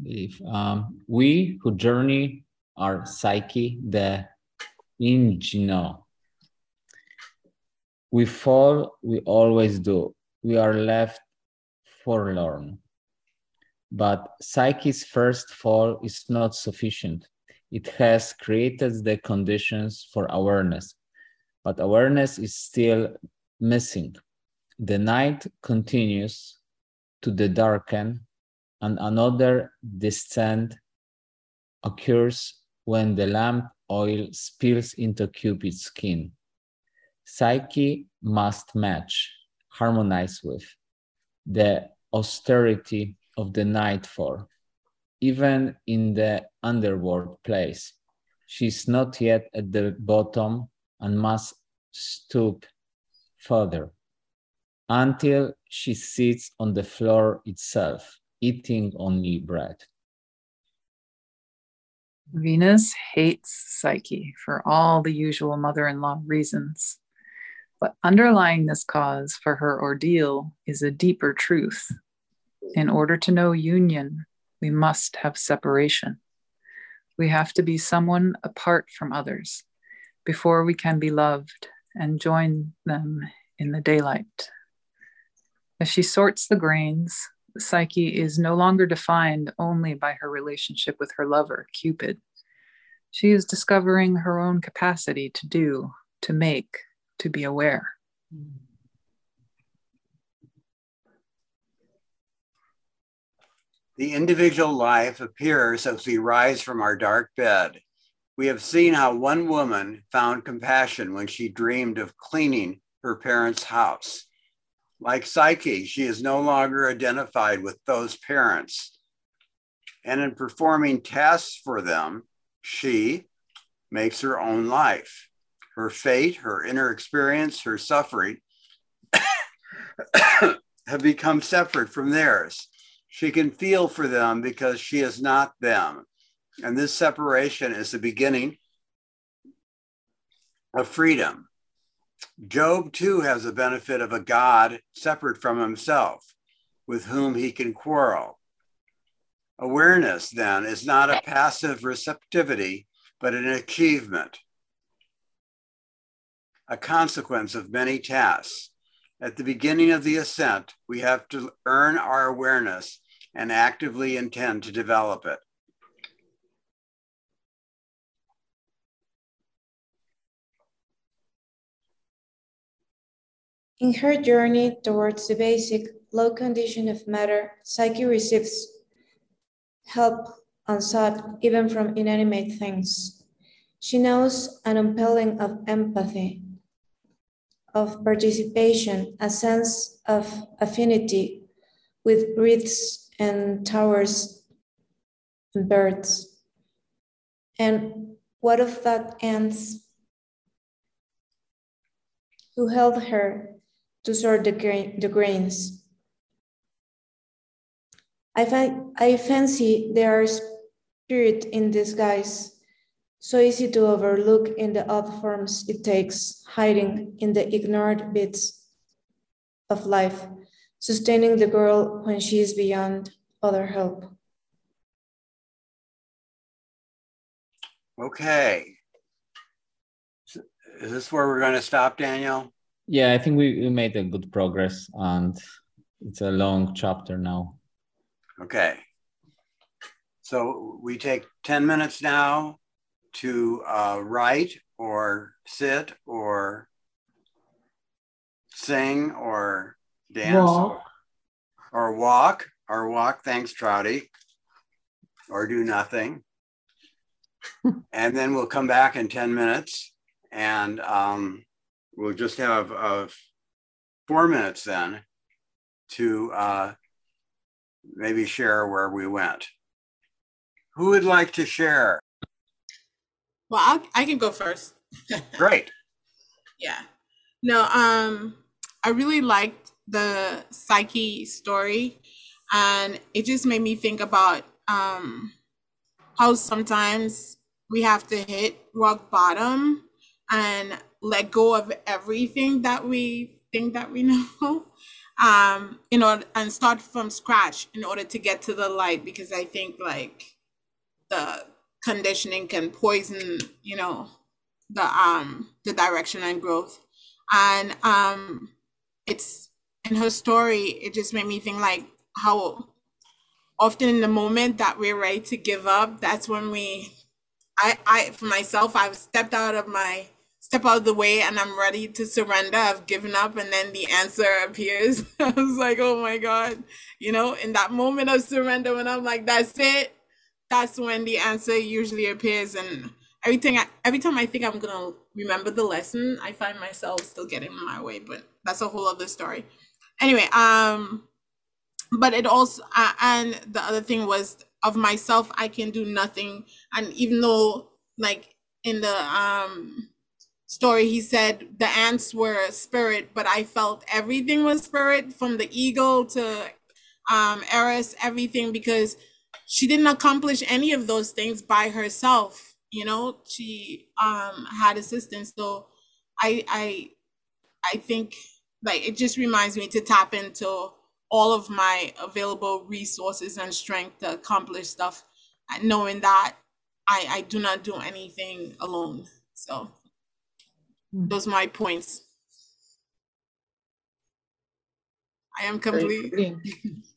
if um, we who journey our psyche, the ingeno. We fall, we always do. We are left forlorn. But Psyche's first fall is not sufficient. It has created the conditions for awareness, but awareness is still missing. The night continues to the darken, and another descent occurs when the lamp oil spills into Cupid's skin. Psyche must match, harmonize with the austerity of the nightfall, even in the underworld place. She is not yet at the bottom and must stoop further until she sits on the floor itself, eating only bread. Venus hates Psyche for all the usual mother in law reasons. But underlying this cause for her ordeal is a deeper truth. In order to know union, we must have separation. We have to be someone apart from others before we can be loved and join them in the daylight. As she sorts the grains, Psyche is no longer defined only by her relationship with her lover, Cupid. She is discovering her own capacity to do, to make, to be aware. The individual life appears as we rise from our dark bed. We have seen how one woman found compassion when she dreamed of cleaning her parents' house. Like Psyche, she is no longer identified with those parents. And in performing tasks for them, she makes her own life. Her fate, her inner experience, her suffering have become separate from theirs. She can feel for them because she is not them. And this separation is the beginning of freedom. Job too has the benefit of a God separate from himself, with whom he can quarrel. Awareness, then, is not a passive receptivity, but an achievement, a consequence of many tasks. At the beginning of the ascent, we have to earn our awareness and actively intend to develop it. In her journey towards the basic low condition of matter, Psyche receives help unsought even from inanimate things. She knows an impelling of empathy, of participation, a sense of affinity with wreaths and towers and birds. And what of that ants who held her to sort the, the grains. I, I fancy there are spirit in disguise, so easy to overlook in the odd forms it takes, hiding in the ignored bits of life, sustaining the girl when she is beyond other help. Okay. Is this where we're going to stop, Daniel? Yeah, I think we, we made a good progress and it's a long chapter now. Okay. So we take 10 minutes now to uh, write or sit or sing or dance Walk. Or, or walk or walk. Thanks, Trouty. Or do nothing. and then we'll come back in 10 minutes and um, we'll just have uh, four minutes then to uh, maybe share where we went. Who would like to share? Well, I'll, I can go first. Great. yeah. No, um, I really liked the psyche story, and it just made me think about um, how sometimes we have to hit rock bottom and let go of everything that we think that we know um in order and start from scratch in order to get to the light because i think like the conditioning can poison you know the um the direction and growth. And um it's in her story it just made me think like how often in the moment that we're ready to give up that's when we i i for myself i've stepped out of my step out of the way and i'm ready to surrender. I've given up and then the answer appears. I was like oh my god. You know in that moment of surrender when i'm like that's it that's when the answer usually appears and everything I, every time i think i'm gonna remember the lesson i find myself still getting in my way but that's a whole other story. Anyway um but it also uh, and the other thing was of myself i can do nothing and even though like in the um story he said the ants were spirit but i felt everything was spirit from the eagle to um eris everything because she didn't accomplish any of those things by herself. You know she um had assistance. So i i i think like it just reminds me to tap into all of my available resources and strength to accomplish stuff knowing that i i do not do anything alone. So those are my points. I am complete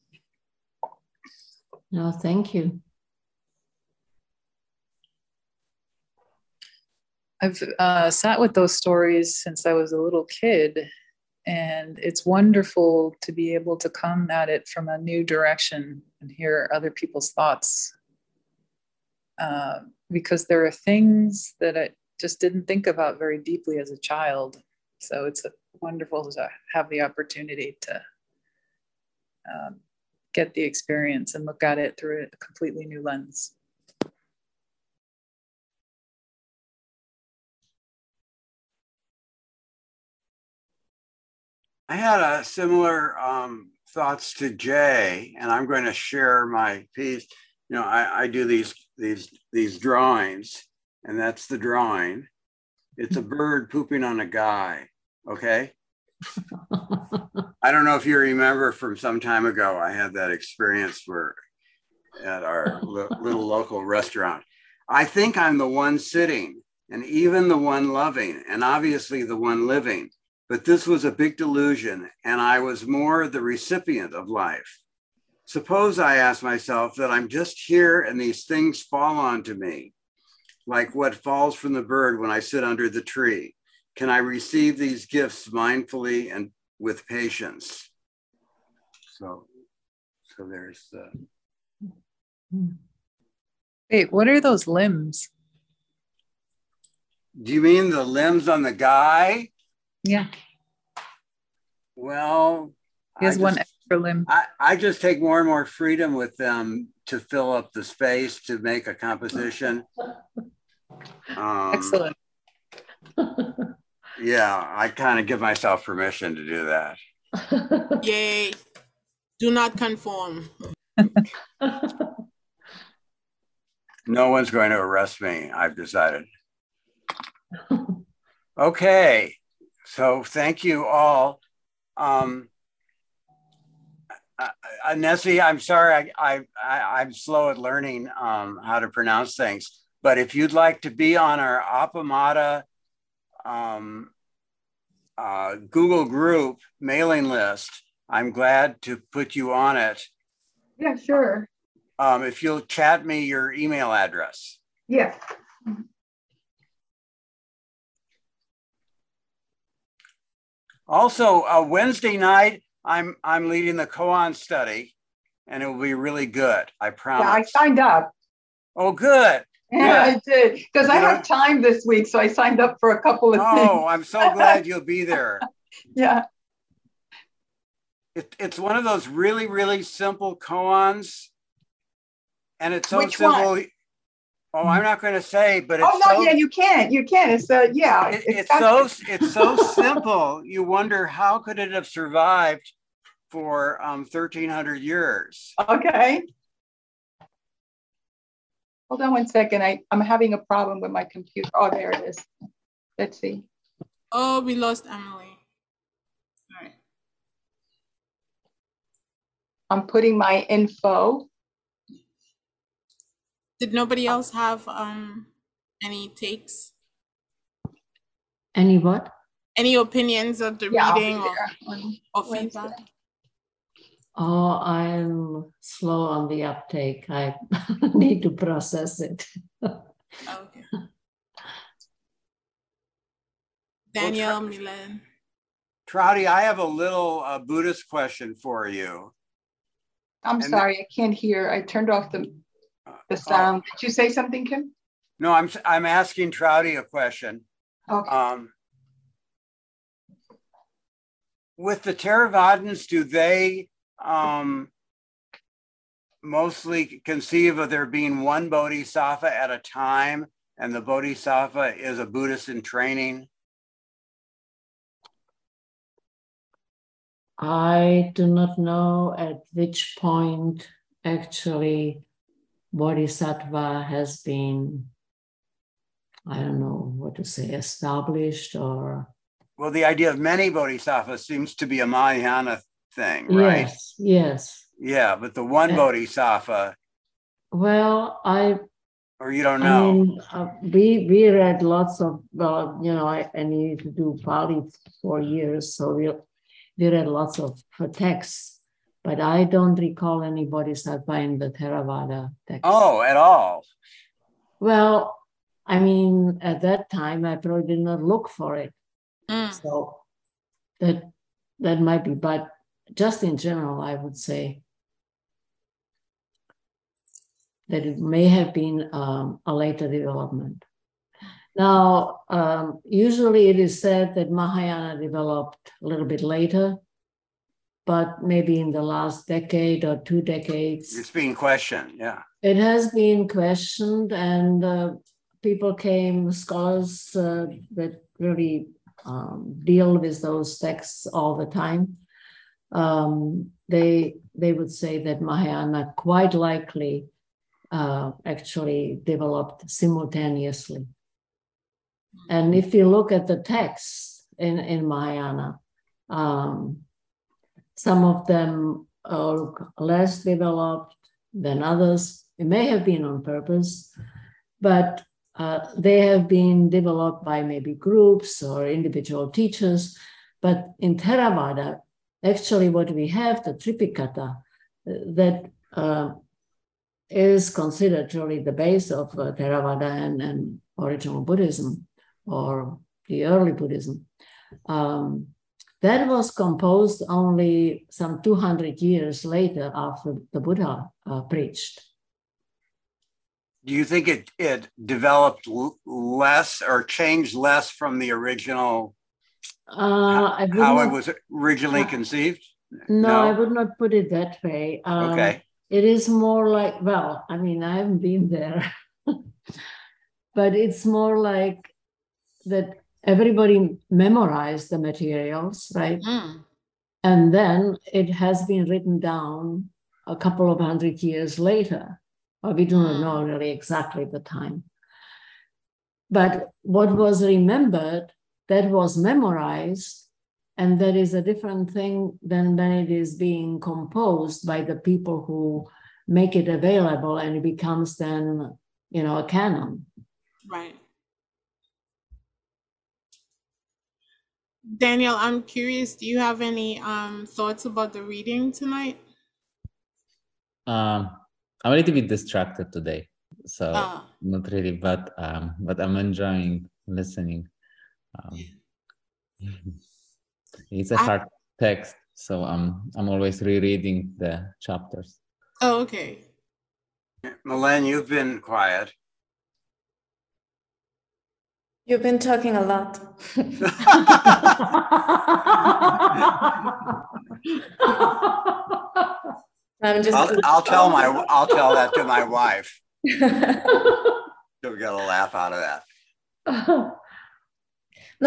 No, thank you. I've uh, sat with those stories since I was a little kid, and it's wonderful to be able to come at it from a new direction and hear other people's thoughts. Uh, because there are things that I just didn't think about very deeply as a child. So it's wonderful to have the opportunity to um, get the experience and look at it through a completely new lens. I had a similar um, thoughts to Jay, and I'm going to share my piece. You know, I, I do these these these drawings, and that's the drawing. It's a bird pooping on a guy. Okay. I don't know if you remember from some time ago, I had that experience where at our little local restaurant. I think I'm the one sitting and even the one loving, and obviously the one living. But this was a big delusion, and I was more the recipient of life. Suppose I ask myself that I'm just here and these things fall onto me, like what falls from the bird when I sit under the tree. Can I receive these gifts mindfully and with patience? So, so there's the. Wait, what are those limbs? Do you mean the limbs on the guy? Yeah. Well, he has one extra limb. I, I just take more and more freedom with them to fill up the space to make a composition. Um, Excellent. yeah, I kind of give myself permission to do that. Yay. Do not conform. no one's going to arrest me, I've decided. Okay, so thank you all. Um, uh, uh, Nessie, I'm sorry, I, I, am slow at learning um, how to pronounce things, but if you'd like to be on our Appamada um, uh, Google group mailing list. I'm glad to put you on it. Yeah, sure. Um, if you'll chat me your email address. Yeah. Also, uh, Wednesday night, I'm I'm leading the koan study, and it will be really good. I promise. Yeah, I signed up. Oh, good. Yeah, I did because I have time this week, so I signed up for a couple of Oh, things. I'm so glad you'll be there. Yeah, It, it's one of those really, really simple koans. And it's so Which one? simple. Oh, I'm not going to say, but it's oh no, so, yeah, you can't. You can't. It's uh, yeah. it- it's it's so it's so simple. You wonder how could it have survived for um, 1300 years? Okay. Hold on one second. I, I'm having a problem with my computer. Oh, there it is. Let's see. Oh, we lost Emily. All right. I'm putting my info. Did nobody else have um any takes? Any what? Any opinions of the Yeah, reading or, or feedback? Oh, I'm slow on the uptake. I need to process it. Okay. Danielle, Milan. Trouty, I have a little uh, Buddhist question for you. I'm And- sorry, I can't hear. I turned off the, Uh, the sound. Did you say something, Kim? No, I'm I'm asking Trouty a question. Okay. Um, with the Theravadins, do they um, mostly conceive of there being one bodhisattva at a time, and the bodhisattva is a Buddhist in training? I do not know at which point actually Bodhisattva has been, I don't know what to say, established or. Well, the idea of many bodhisattvas seems to be a Mahayana thing, right? Yes, yes. Yeah, but the one Yeah. bodhisattva, Well, I or you don't I know. mean, uh, we we read lots of well, you know, I, I needed to do Pali for years, so we we read lots of uh, texts, but I don't recall any bodhisattva in the Theravada text. oh, at all. well, I mean, at that time, I probably did not look for it, Mm. so that that might be, but just in general, I would say that it may have been um, a later development. Now, um, usually it is said that Mahayana developed a little bit later, but maybe in the last decade or two decades. It's being questioned. Yeah. It has been questioned, and uh, people came, scholars uh, that really um, deal with those texts all the time. Um, they they would say that Mahayana quite likely uh, actually developed simultaneously. And if you look at the texts in, in Mahayana, um, some of them are less developed than others. It may have been on purpose, but uh, they have been developed by maybe groups or individual teachers. But in Theravada, actually, what we have, the Tripitaka, uh, that uh, is considered really the base of uh, Theravada and, and original Buddhism or the early Buddhism. Um, that was composed only some 200 years later after the Buddha uh, preached. Do you think it it developed less or changed less from the original Uh, I would how not, it was originally Uh, conceived? no, no? I would not put it that way. Um, Okay. It is more like, well, I mean, I haven't been there, but it's more like that everybody memorized the materials, right? Mm. And then it has been written down a couple of hundred years later. Or we do not Mm. know really exactly the time. But what was remembered, that was memorized, and that is a different thing than when it is being composed by the people who make it available and it becomes then, you know, a canon. Right. Daniel, I'm curious, do you have any um, thoughts about the reading tonight? Um, I'm a little bit distracted today, so Ah. not really, but um, but I'm enjoying listening. Um, it's a hard text, so I'm I'm always rereading the chapters. Oh, okay. Milen, you've been quiet. You've been talking a lot. I'm just. I'll, I'll tell my, I'll tell that to my wife. no, She'll get a laugh out of that.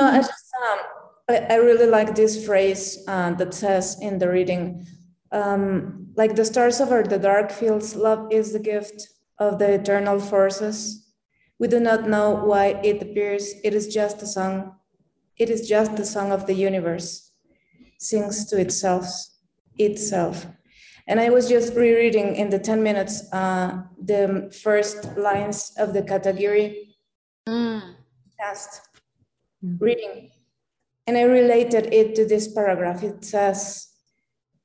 I just um, I, I really like this phrase uh, that says in the reading, um, like the stars over the dark fields, love is the gift of the eternal forces. We do not know why it appears. It is just a song. It is just the song of the universe, sings to itself, itself. And I was just rereading in the 10 minutes uh, the first lines of the Katagiri Mm. Past reading. And I related it to this paragraph. It says,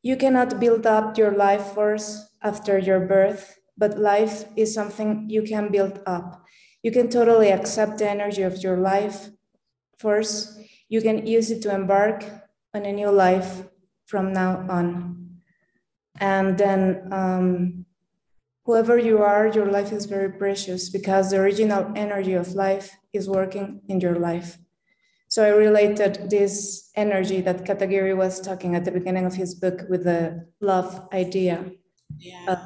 You cannot build up your life force after your birth, but life is something you can build up. You can totally accept the energy of your life force. You can use it to embark on a new life from now on. And then, um, whoever you are, your life is very precious because the original energy of life is working in your life. So I related this energy that Katagiri was talking at the beginning of his book with the love idea Yeah. of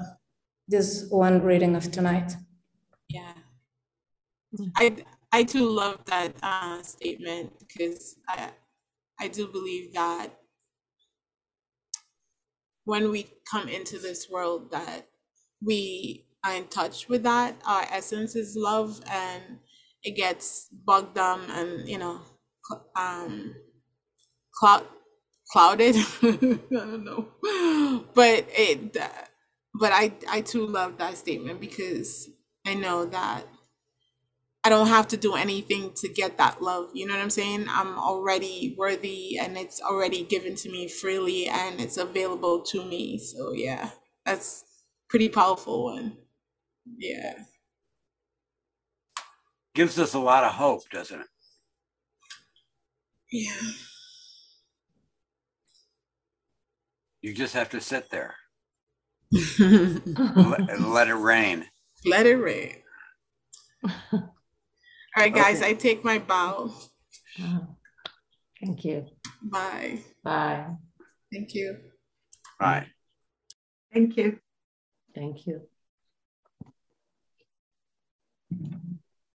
this one reading of tonight. Yeah. I I too love that uh, statement because I I do believe that when we come into this world that we are in touch with that our essence is love and it gets bogged down and you know um cloud clouded i don't know but it but i i too love that statement because i know that I don't have to do anything to get that love. You know what I'm saying? I'm already worthy and it's already given to me freely and it's available to me. So yeah, that's pretty powerful one. Yeah. Gives us a lot of hope, doesn't it? Yeah. You just have to sit there let, let it rain. Let it rain. All right, guys, okay. I take my bow. Thank you. Bye. Bye. Thank you. Bye. Thank you. Thank you. Thank you.